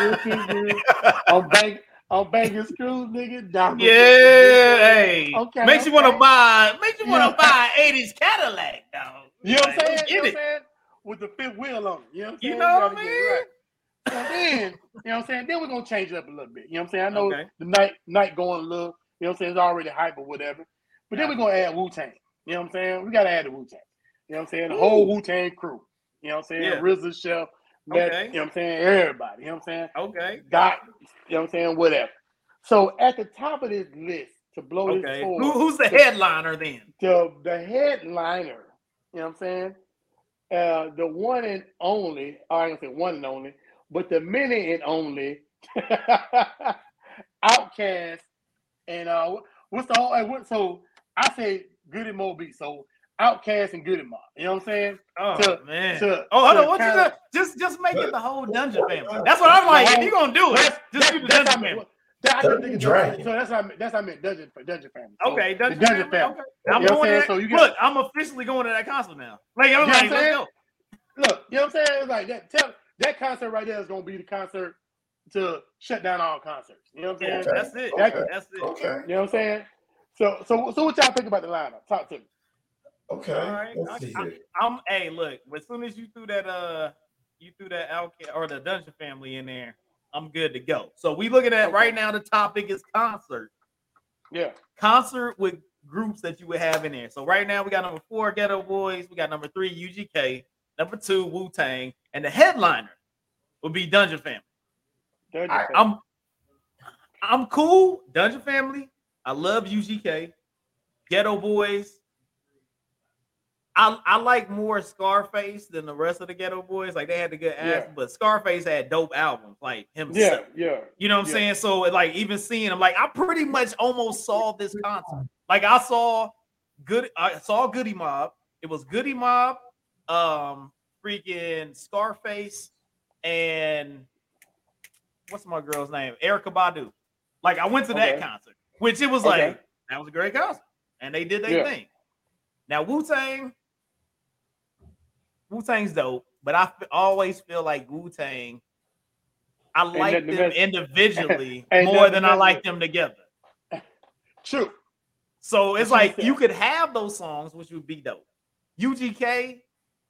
looking good. I'm bang, I'm banging screws, nigga. Diamonds Yeah, hey. Okay, makes you want to buy. Makes you want to buy an '80s Cadillac, dog. <laughs> You know what I'm Like, saying? let's You know Get what I'm it. saying? With the fifth wheel on it. You know what I'm You know what I get it mean? right. And then, you know what I'm saying? Then we're gonna change it up a little bit. You know what I'm saying? I <laughs> know Okay. the night night going a little, you know what I'm saying, it's already hype or whatever. But then we're gonna add Wu Tang. You know what I'm saying? We gotta add the Wu Tang. You know what I'm saying? The whole Wu Tang crew. You know what I'm saying? Yeah. RZA, Chef, Matt, Okay. you know what I'm saying? Everybody. You know what I'm saying? Okay. Doc, you know what I'm saying? Whatever. So at the top of this list to blow this forward, Who, who's the headliner then? the the headliner, you know what I'm saying? Uh, the one and only, or I gonna say one and only, but the many and only <laughs> OutKast and uh, what's the whole? What, so I say Goody Moby, so OutKast and good Goodie Mob. You know what I'm saying? Oh To- man. to- oh, hold to on. What you kinda- gonna, just just make it the whole dungeon family. That's what I'm like. If you gonna do it, That's- just that- do the that's dungeon family. meant- that- I Dungeon couldn't Dragon. So that's how I meant, that's how I meant dungeon for dungeon family. So Okay, dungeon, dungeon family. family. Okay. I'm know going saying? So you got- look. I'm officially going to that concert now. Like I'm You know like, what I'm let's saying? go. Look, you know what I'm saying? It's like that. Tell, that concert right there is gonna be the concert to shut down all concerts. You know what I'm Yeah, saying? Okay. that's it. Okay. That's it. Okay. You know what I'm saying? So, so, so, what y'all think about the lineup? Talk to me. Okay. All right. I, I, I'm. Hey, look. As soon as you threw that, uh, you threw that OutKast or the dungeon family in there, I'm good to go. So we looking at Okay. right now. The topic is concert. Yeah. Concert with groups that you would have in there. So right now we got number four Geto Boys. We got number three UGK. Number two Wu Tang, and the headliner would be Dungeon Family. I, I'm I'm cool. Dungeon Family. I love UGK. Geto Boys. I, I like more Scarface than the rest of the Geto Boys. Like they had the good ass, Yeah. but Scarface had dope albums, like himself. yeah, yeah. You know what I'm Yeah. saying? So like even seeing him, like I pretty much almost saw this concert. Like I saw good, I saw Goodie Mob. It was Goodie Mob, um, freaking Scarface, and what's my girl's name? Erykah Badu. Like I went to that concert, which it was Okay. like that was a great concert, and they did their Yeah. thing. Now Wu Tang, Wu Tang's dope, but I f- always feel like Wu Tang. I like them mess- individually <laughs> more than I like them together. <laughs> True. So it's like you could have those songs, which would be dope. UGK,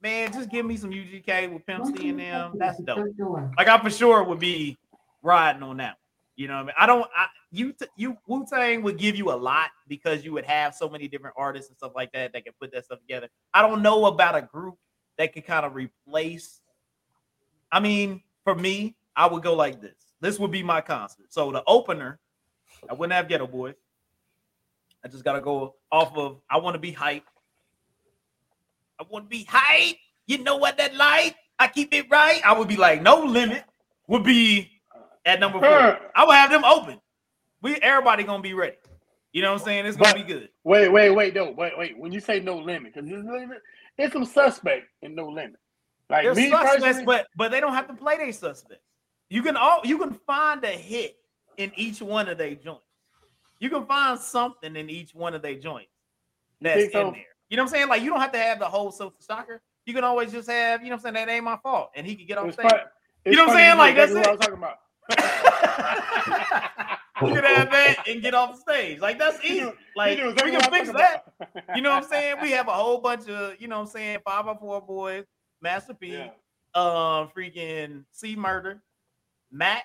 man, just give me some UGK with Pimp C and them. That's dope. Like I for sure would be riding on that. You know what I mean? I don't. I, you you Wu Tang would give you a lot because you would have so many different artists and stuff like that that can put that stuff together. I don't know about a group that could kind of replace. I mean, for me, I would go like this. This would be my concert. So the opener, I wouldn't have Geto Boys. I just gotta go off of. I want to be hype. I want to be hype. You know what that like? I keep it right. I would be like, no limit would be at number four. I would have them open. We everybody gonna be ready. You know what I'm saying? It's gonna But- be good. Wait, wait, wait, no, wait, wait. When you say no limit, because there's limit, there's some suspect in no limit. Like They're me suspects, but but they don't have to play their suspects. You can all you can find a hit in each one of their joints. You can find something in each one of their joints that's in so? there. You know what I'm saying? Like you don't have to have the whole Silkk the Shocker. You can always just have, you know what I'm saying? That ain't my fault. And he can get on it's stage. it's know what I'm saying? Like, exactly that's what I was talking about. You can have that and get off the stage. Like that's You easy. Like we can fix that. <laughs> You know what I'm saying? We have a whole bunch of, you know what I'm saying, five by four boys, Master P, Yeah. um, freaking C Murder, Mac.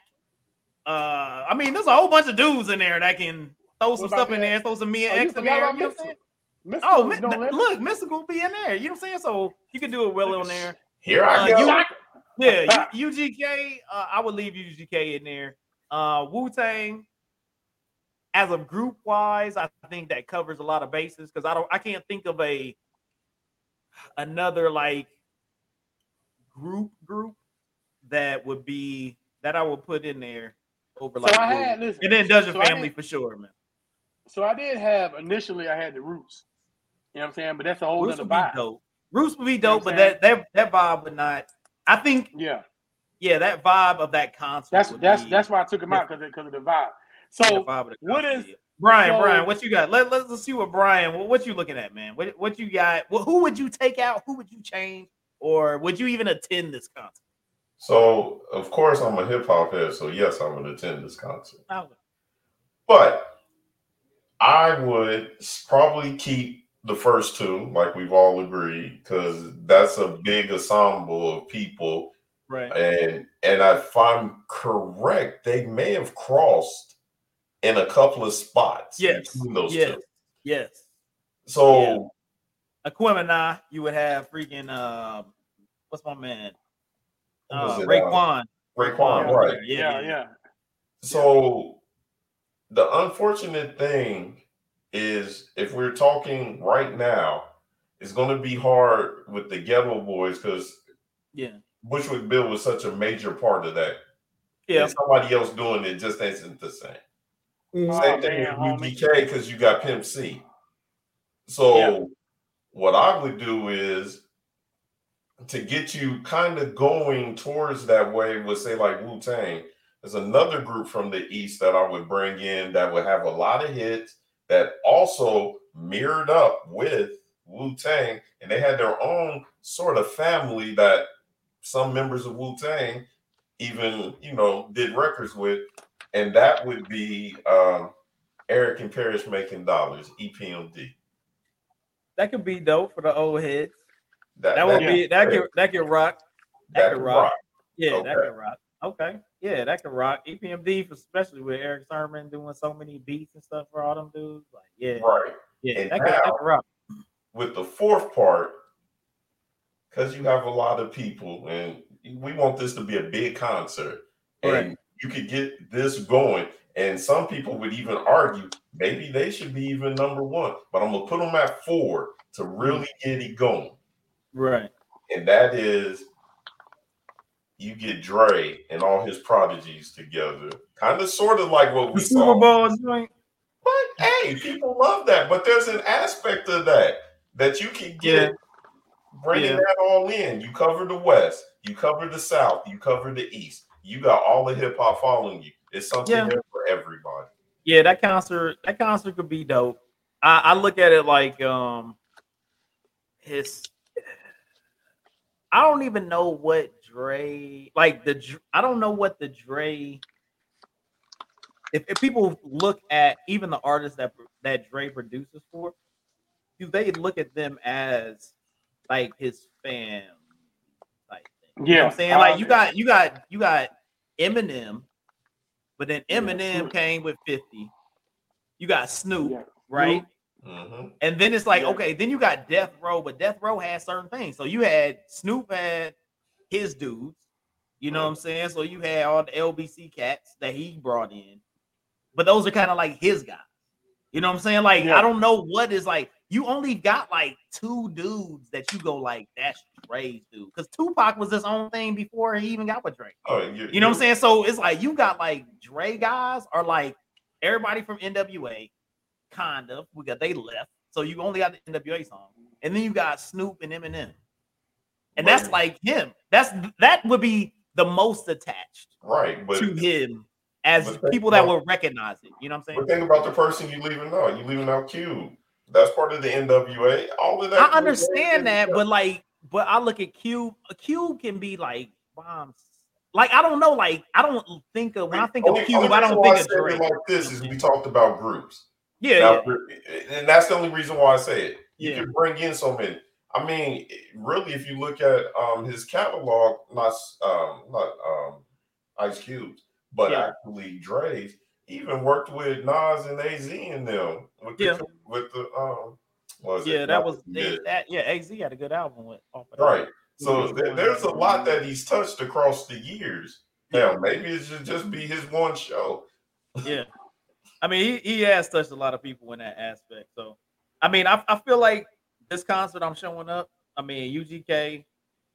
Uh, I mean, there's a whole bunch of dudes in there that can throw some about stuff in there, throw some Mia Oh, you X in there. You know what I'm Mystikal. saying? Mystikal Oh, is mi- no look, Mystikal be in there. You know what I'm saying? So you can do it well on there. Here I Uh, go. you- Yeah, <laughs> UGK. Uh, I would leave UGK in there. Uh, Wu Tang. as a group wise, I think that covers a lot of bases because I don't I can't think of a another like group group that would be that I would put in there over So like I had listen, and then Dungeon so Family did- for sure, man. So I did have initially I had the roots. You know what I'm saying? But that's a whole Roots other vibe. dope. Roots would be know dope, what but that that that vibe would not. I think Yeah. yeah, that vibe of that concert. That's that's be- that's why I took him out because because of the vibe. yeah, the So vibe of the what concert, is- yeah. Bryan? so- Bryan, what you got? Let let's, let's see what Bryan. What, what you looking at, man? What what you got? Well, who would you take out? Who would you change? Or would you even attend this concert? So of course I'm a hip hop head, so yes, I would attend this concert. I would- But I would probably keep the first two, like we've all agreed, because that's a big ensemble of people. Right. And and if I'm correct, they may have crossed in a couple of spots Yes. between those Yes. two. Yes. So Aquemini, you would have freaking uh, what's my man? Who was Uh, it, Raekwon. Raekwon, Yeah, right? Yeah, yeah, yeah. So the unfortunate thing is if we're talking right now, it's going to be hard with the Geto boys because Yeah. Bushwick Bill was such a major part of that. Yeah. And somebody else doing it just isn't the same. Oh, Same thing man, with homie. UGK because you got Pimp C. So Yeah. what I would do is to get you kind of going towards that way would say like Wu Tang. There's another group from the East that I would bring in that would have a lot of hits that also mirrored up with Wu Tang, and they had their own sort of family that some members of Wu Tang even you know did records with, and that would be um, Erick and Parrish making dollars, EPMD. That could be dope for the old heads. That, That would be that could that could rock. That, that could rock. rock. Yeah, that Okay. could rock. Okay. Yeah, that could rock. EPMD, especially with Erick Sermon doing so many beats and stuff for all them dudes. Like, yeah, Right. yeah, And that could, that could rock. with the fourth part, because you have a lot of people, and we want this to be a big concert, and Right. you could get this going. And some people would even argue maybe they should be even number one, but I'm gonna put them at four to hmm. really get it going. Right. And that is you get Dre and all his prodigies together, kind of sort of like what The we Super saw. Bowl joint. But hey, people love that. But there's an aspect of that that you can get bringing Yeah. that all in. You cover the West, you cover the South, you cover the East. You got all the hip hop following you. It's something Yeah. there for everybody. Yeah, that concert, that concert could be dope. I, I look at it like um his I don't even know what Dre like the I don't know what the Dre if, if people look at even the artists that that Dre produces for, do they look at them as like his fam like thing? You know Yeah, what I'm saying? Like you got you got you got Eminem, but then Eminem Snoop. came with 50. You got Snoop, Yeah. right? Mhm. And then it's like, Yeah. okay, then you got Death Row, but Death Row had certain things. So you had Snoop had his dudes, you know what I'm saying? So you had all the LBC cats that he brought in, but those are kind of like his guys. You know what I'm saying? Like, Yeah. I don't know what is like, you only got like two dudes that you go like, that's Dre's dude. Because Tupac was his own thing before he even got with Dre. Oh, you, You know what I'm saying? So it's like you got like Dre guys are like everybody from NWA, kind of. We got they left, so you only got the NWA song, and then you got Snoop and Eminem, and that's like him. That's that would be the most attached Right, but to him as people that about- will recognize it. You know what I'm saying? but think about the person you leaving out. You leaving out Cube. That's part of the NWA. All of that. I understand that, but like, but I look at Cube. A Cube can be like bombs. Like I don't know. Like I don't think of when I think Only- of Cube, I don't think of said it Drake. like this is we mm-hmm. talked about groups. Yeah, Now, yeah. and that's the only reason why I say it. You Yeah. can bring in so many. I mean, really, if you look at um his catalog, not um not um Ice Cubes, but Yeah. actually Dre's, even worked with Nas and AZ in them with the Yeah. with the um what was it? Yeah, that was they, that. Yeah, AZ had a good album with off of that. right. So Mhm. there- there's a lot that he's touched across the years. Yeah. Maybe it should just be his one show. Yeah, I mean, he, he has touched a lot of people in that aspect. So, I mean, I, I feel like this concert I'm showing up. I mean, UGK,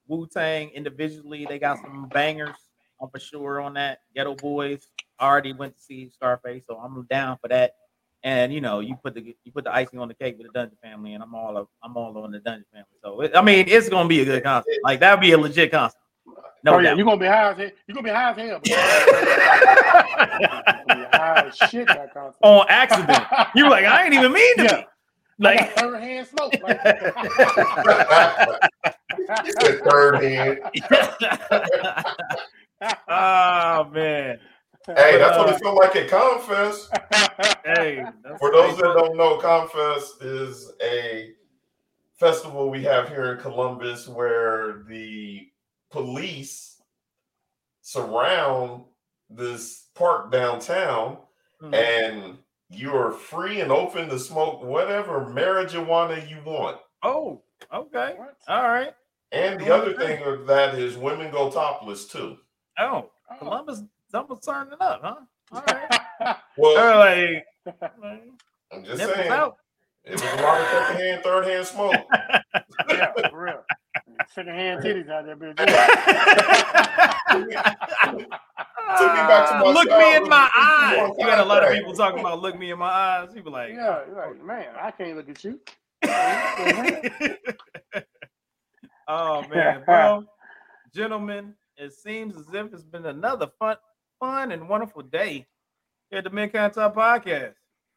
Wu Tang individually, they got some bangers. I'm for sure on that. Geto Boys I already went to see Scarface, so I'm down for that. And you know, you put the you put the icing on the cake with the Dungeon family, and I'm all of, I'm all on the Dungeon family. So it, I mean, it's gonna be a good concert. Like that'd be a legit concert. No oh, yeah, you're gonna be high as hell. <laughs> You're gonna be high as hell. high as shit that concert. On accident. You're like, I ain't even mean to yeah. Be. Like <laughs> third hand smoke. Like. <laughs> third hand. oh man. Hey, that's what it felt like at ComFest. hey, for those that don't know, ComFest is a festival we have here in Columbus where the police surround this park downtown mm-hmm. and you're free and open to smoke whatever marijuana you want. Oh, okay. All right. And the other thing of that is women go topless too. Oh, oh. Columbus double turning up, huh? All right. <laughs> well, like, I'm just saying. Out. It was a lot of second hand, third hand smoke. <laughs> yeah, for real. Second hand titties out there, bitch. <laughs> Took me back to my look me in my eyes. You got a lot of people talking about look me in my eyes. People like, yeah, like, man, I can't look at you. <laughs> oh man, well, gentlemen, it seems as if it's been another fun, fun and wonderful day here at the Mint Ketchup podcast.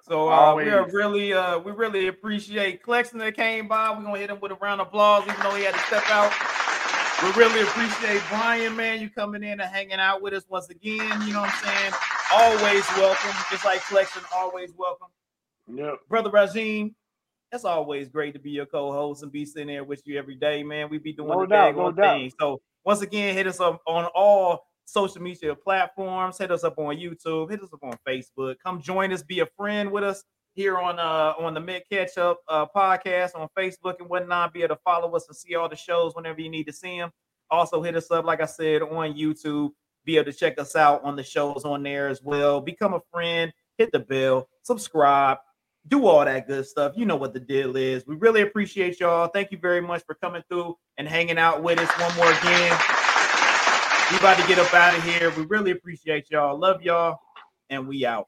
So uh, we are really, uh, we really appreciate Clexton that came by. We're gonna hit him with a round of applause, even though he had to step out. We really appreciate Bryan, man, you coming in and hanging out with us once again. You know what I'm saying? Always welcome, just like Clexton, always welcome. Yep. Brother Rajim, it's always great to be your co-host and be sitting there with you every day, man. We be doing no the doubt, no thing. So once again, hit us up on all social media platforms. Hit us up on YouTube. Hit us up on Facebook. Come join us. Be a friend with us here on uh on the Mint Ketchup uh, podcast on Facebook and whatnot. Be able to follow us and see all the shows whenever you need to see them. Also hit us up, like I said, on YouTube. Be able to check us out on the shows on there as well. Become a friend. Hit the bell. Subscribe. Do all that good stuff. You know what the deal is. We really appreciate y'all. Thank you very much for coming through and hanging out with us one more again. We about to get up out of here. We really appreciate y'all. Love y'all, and we out.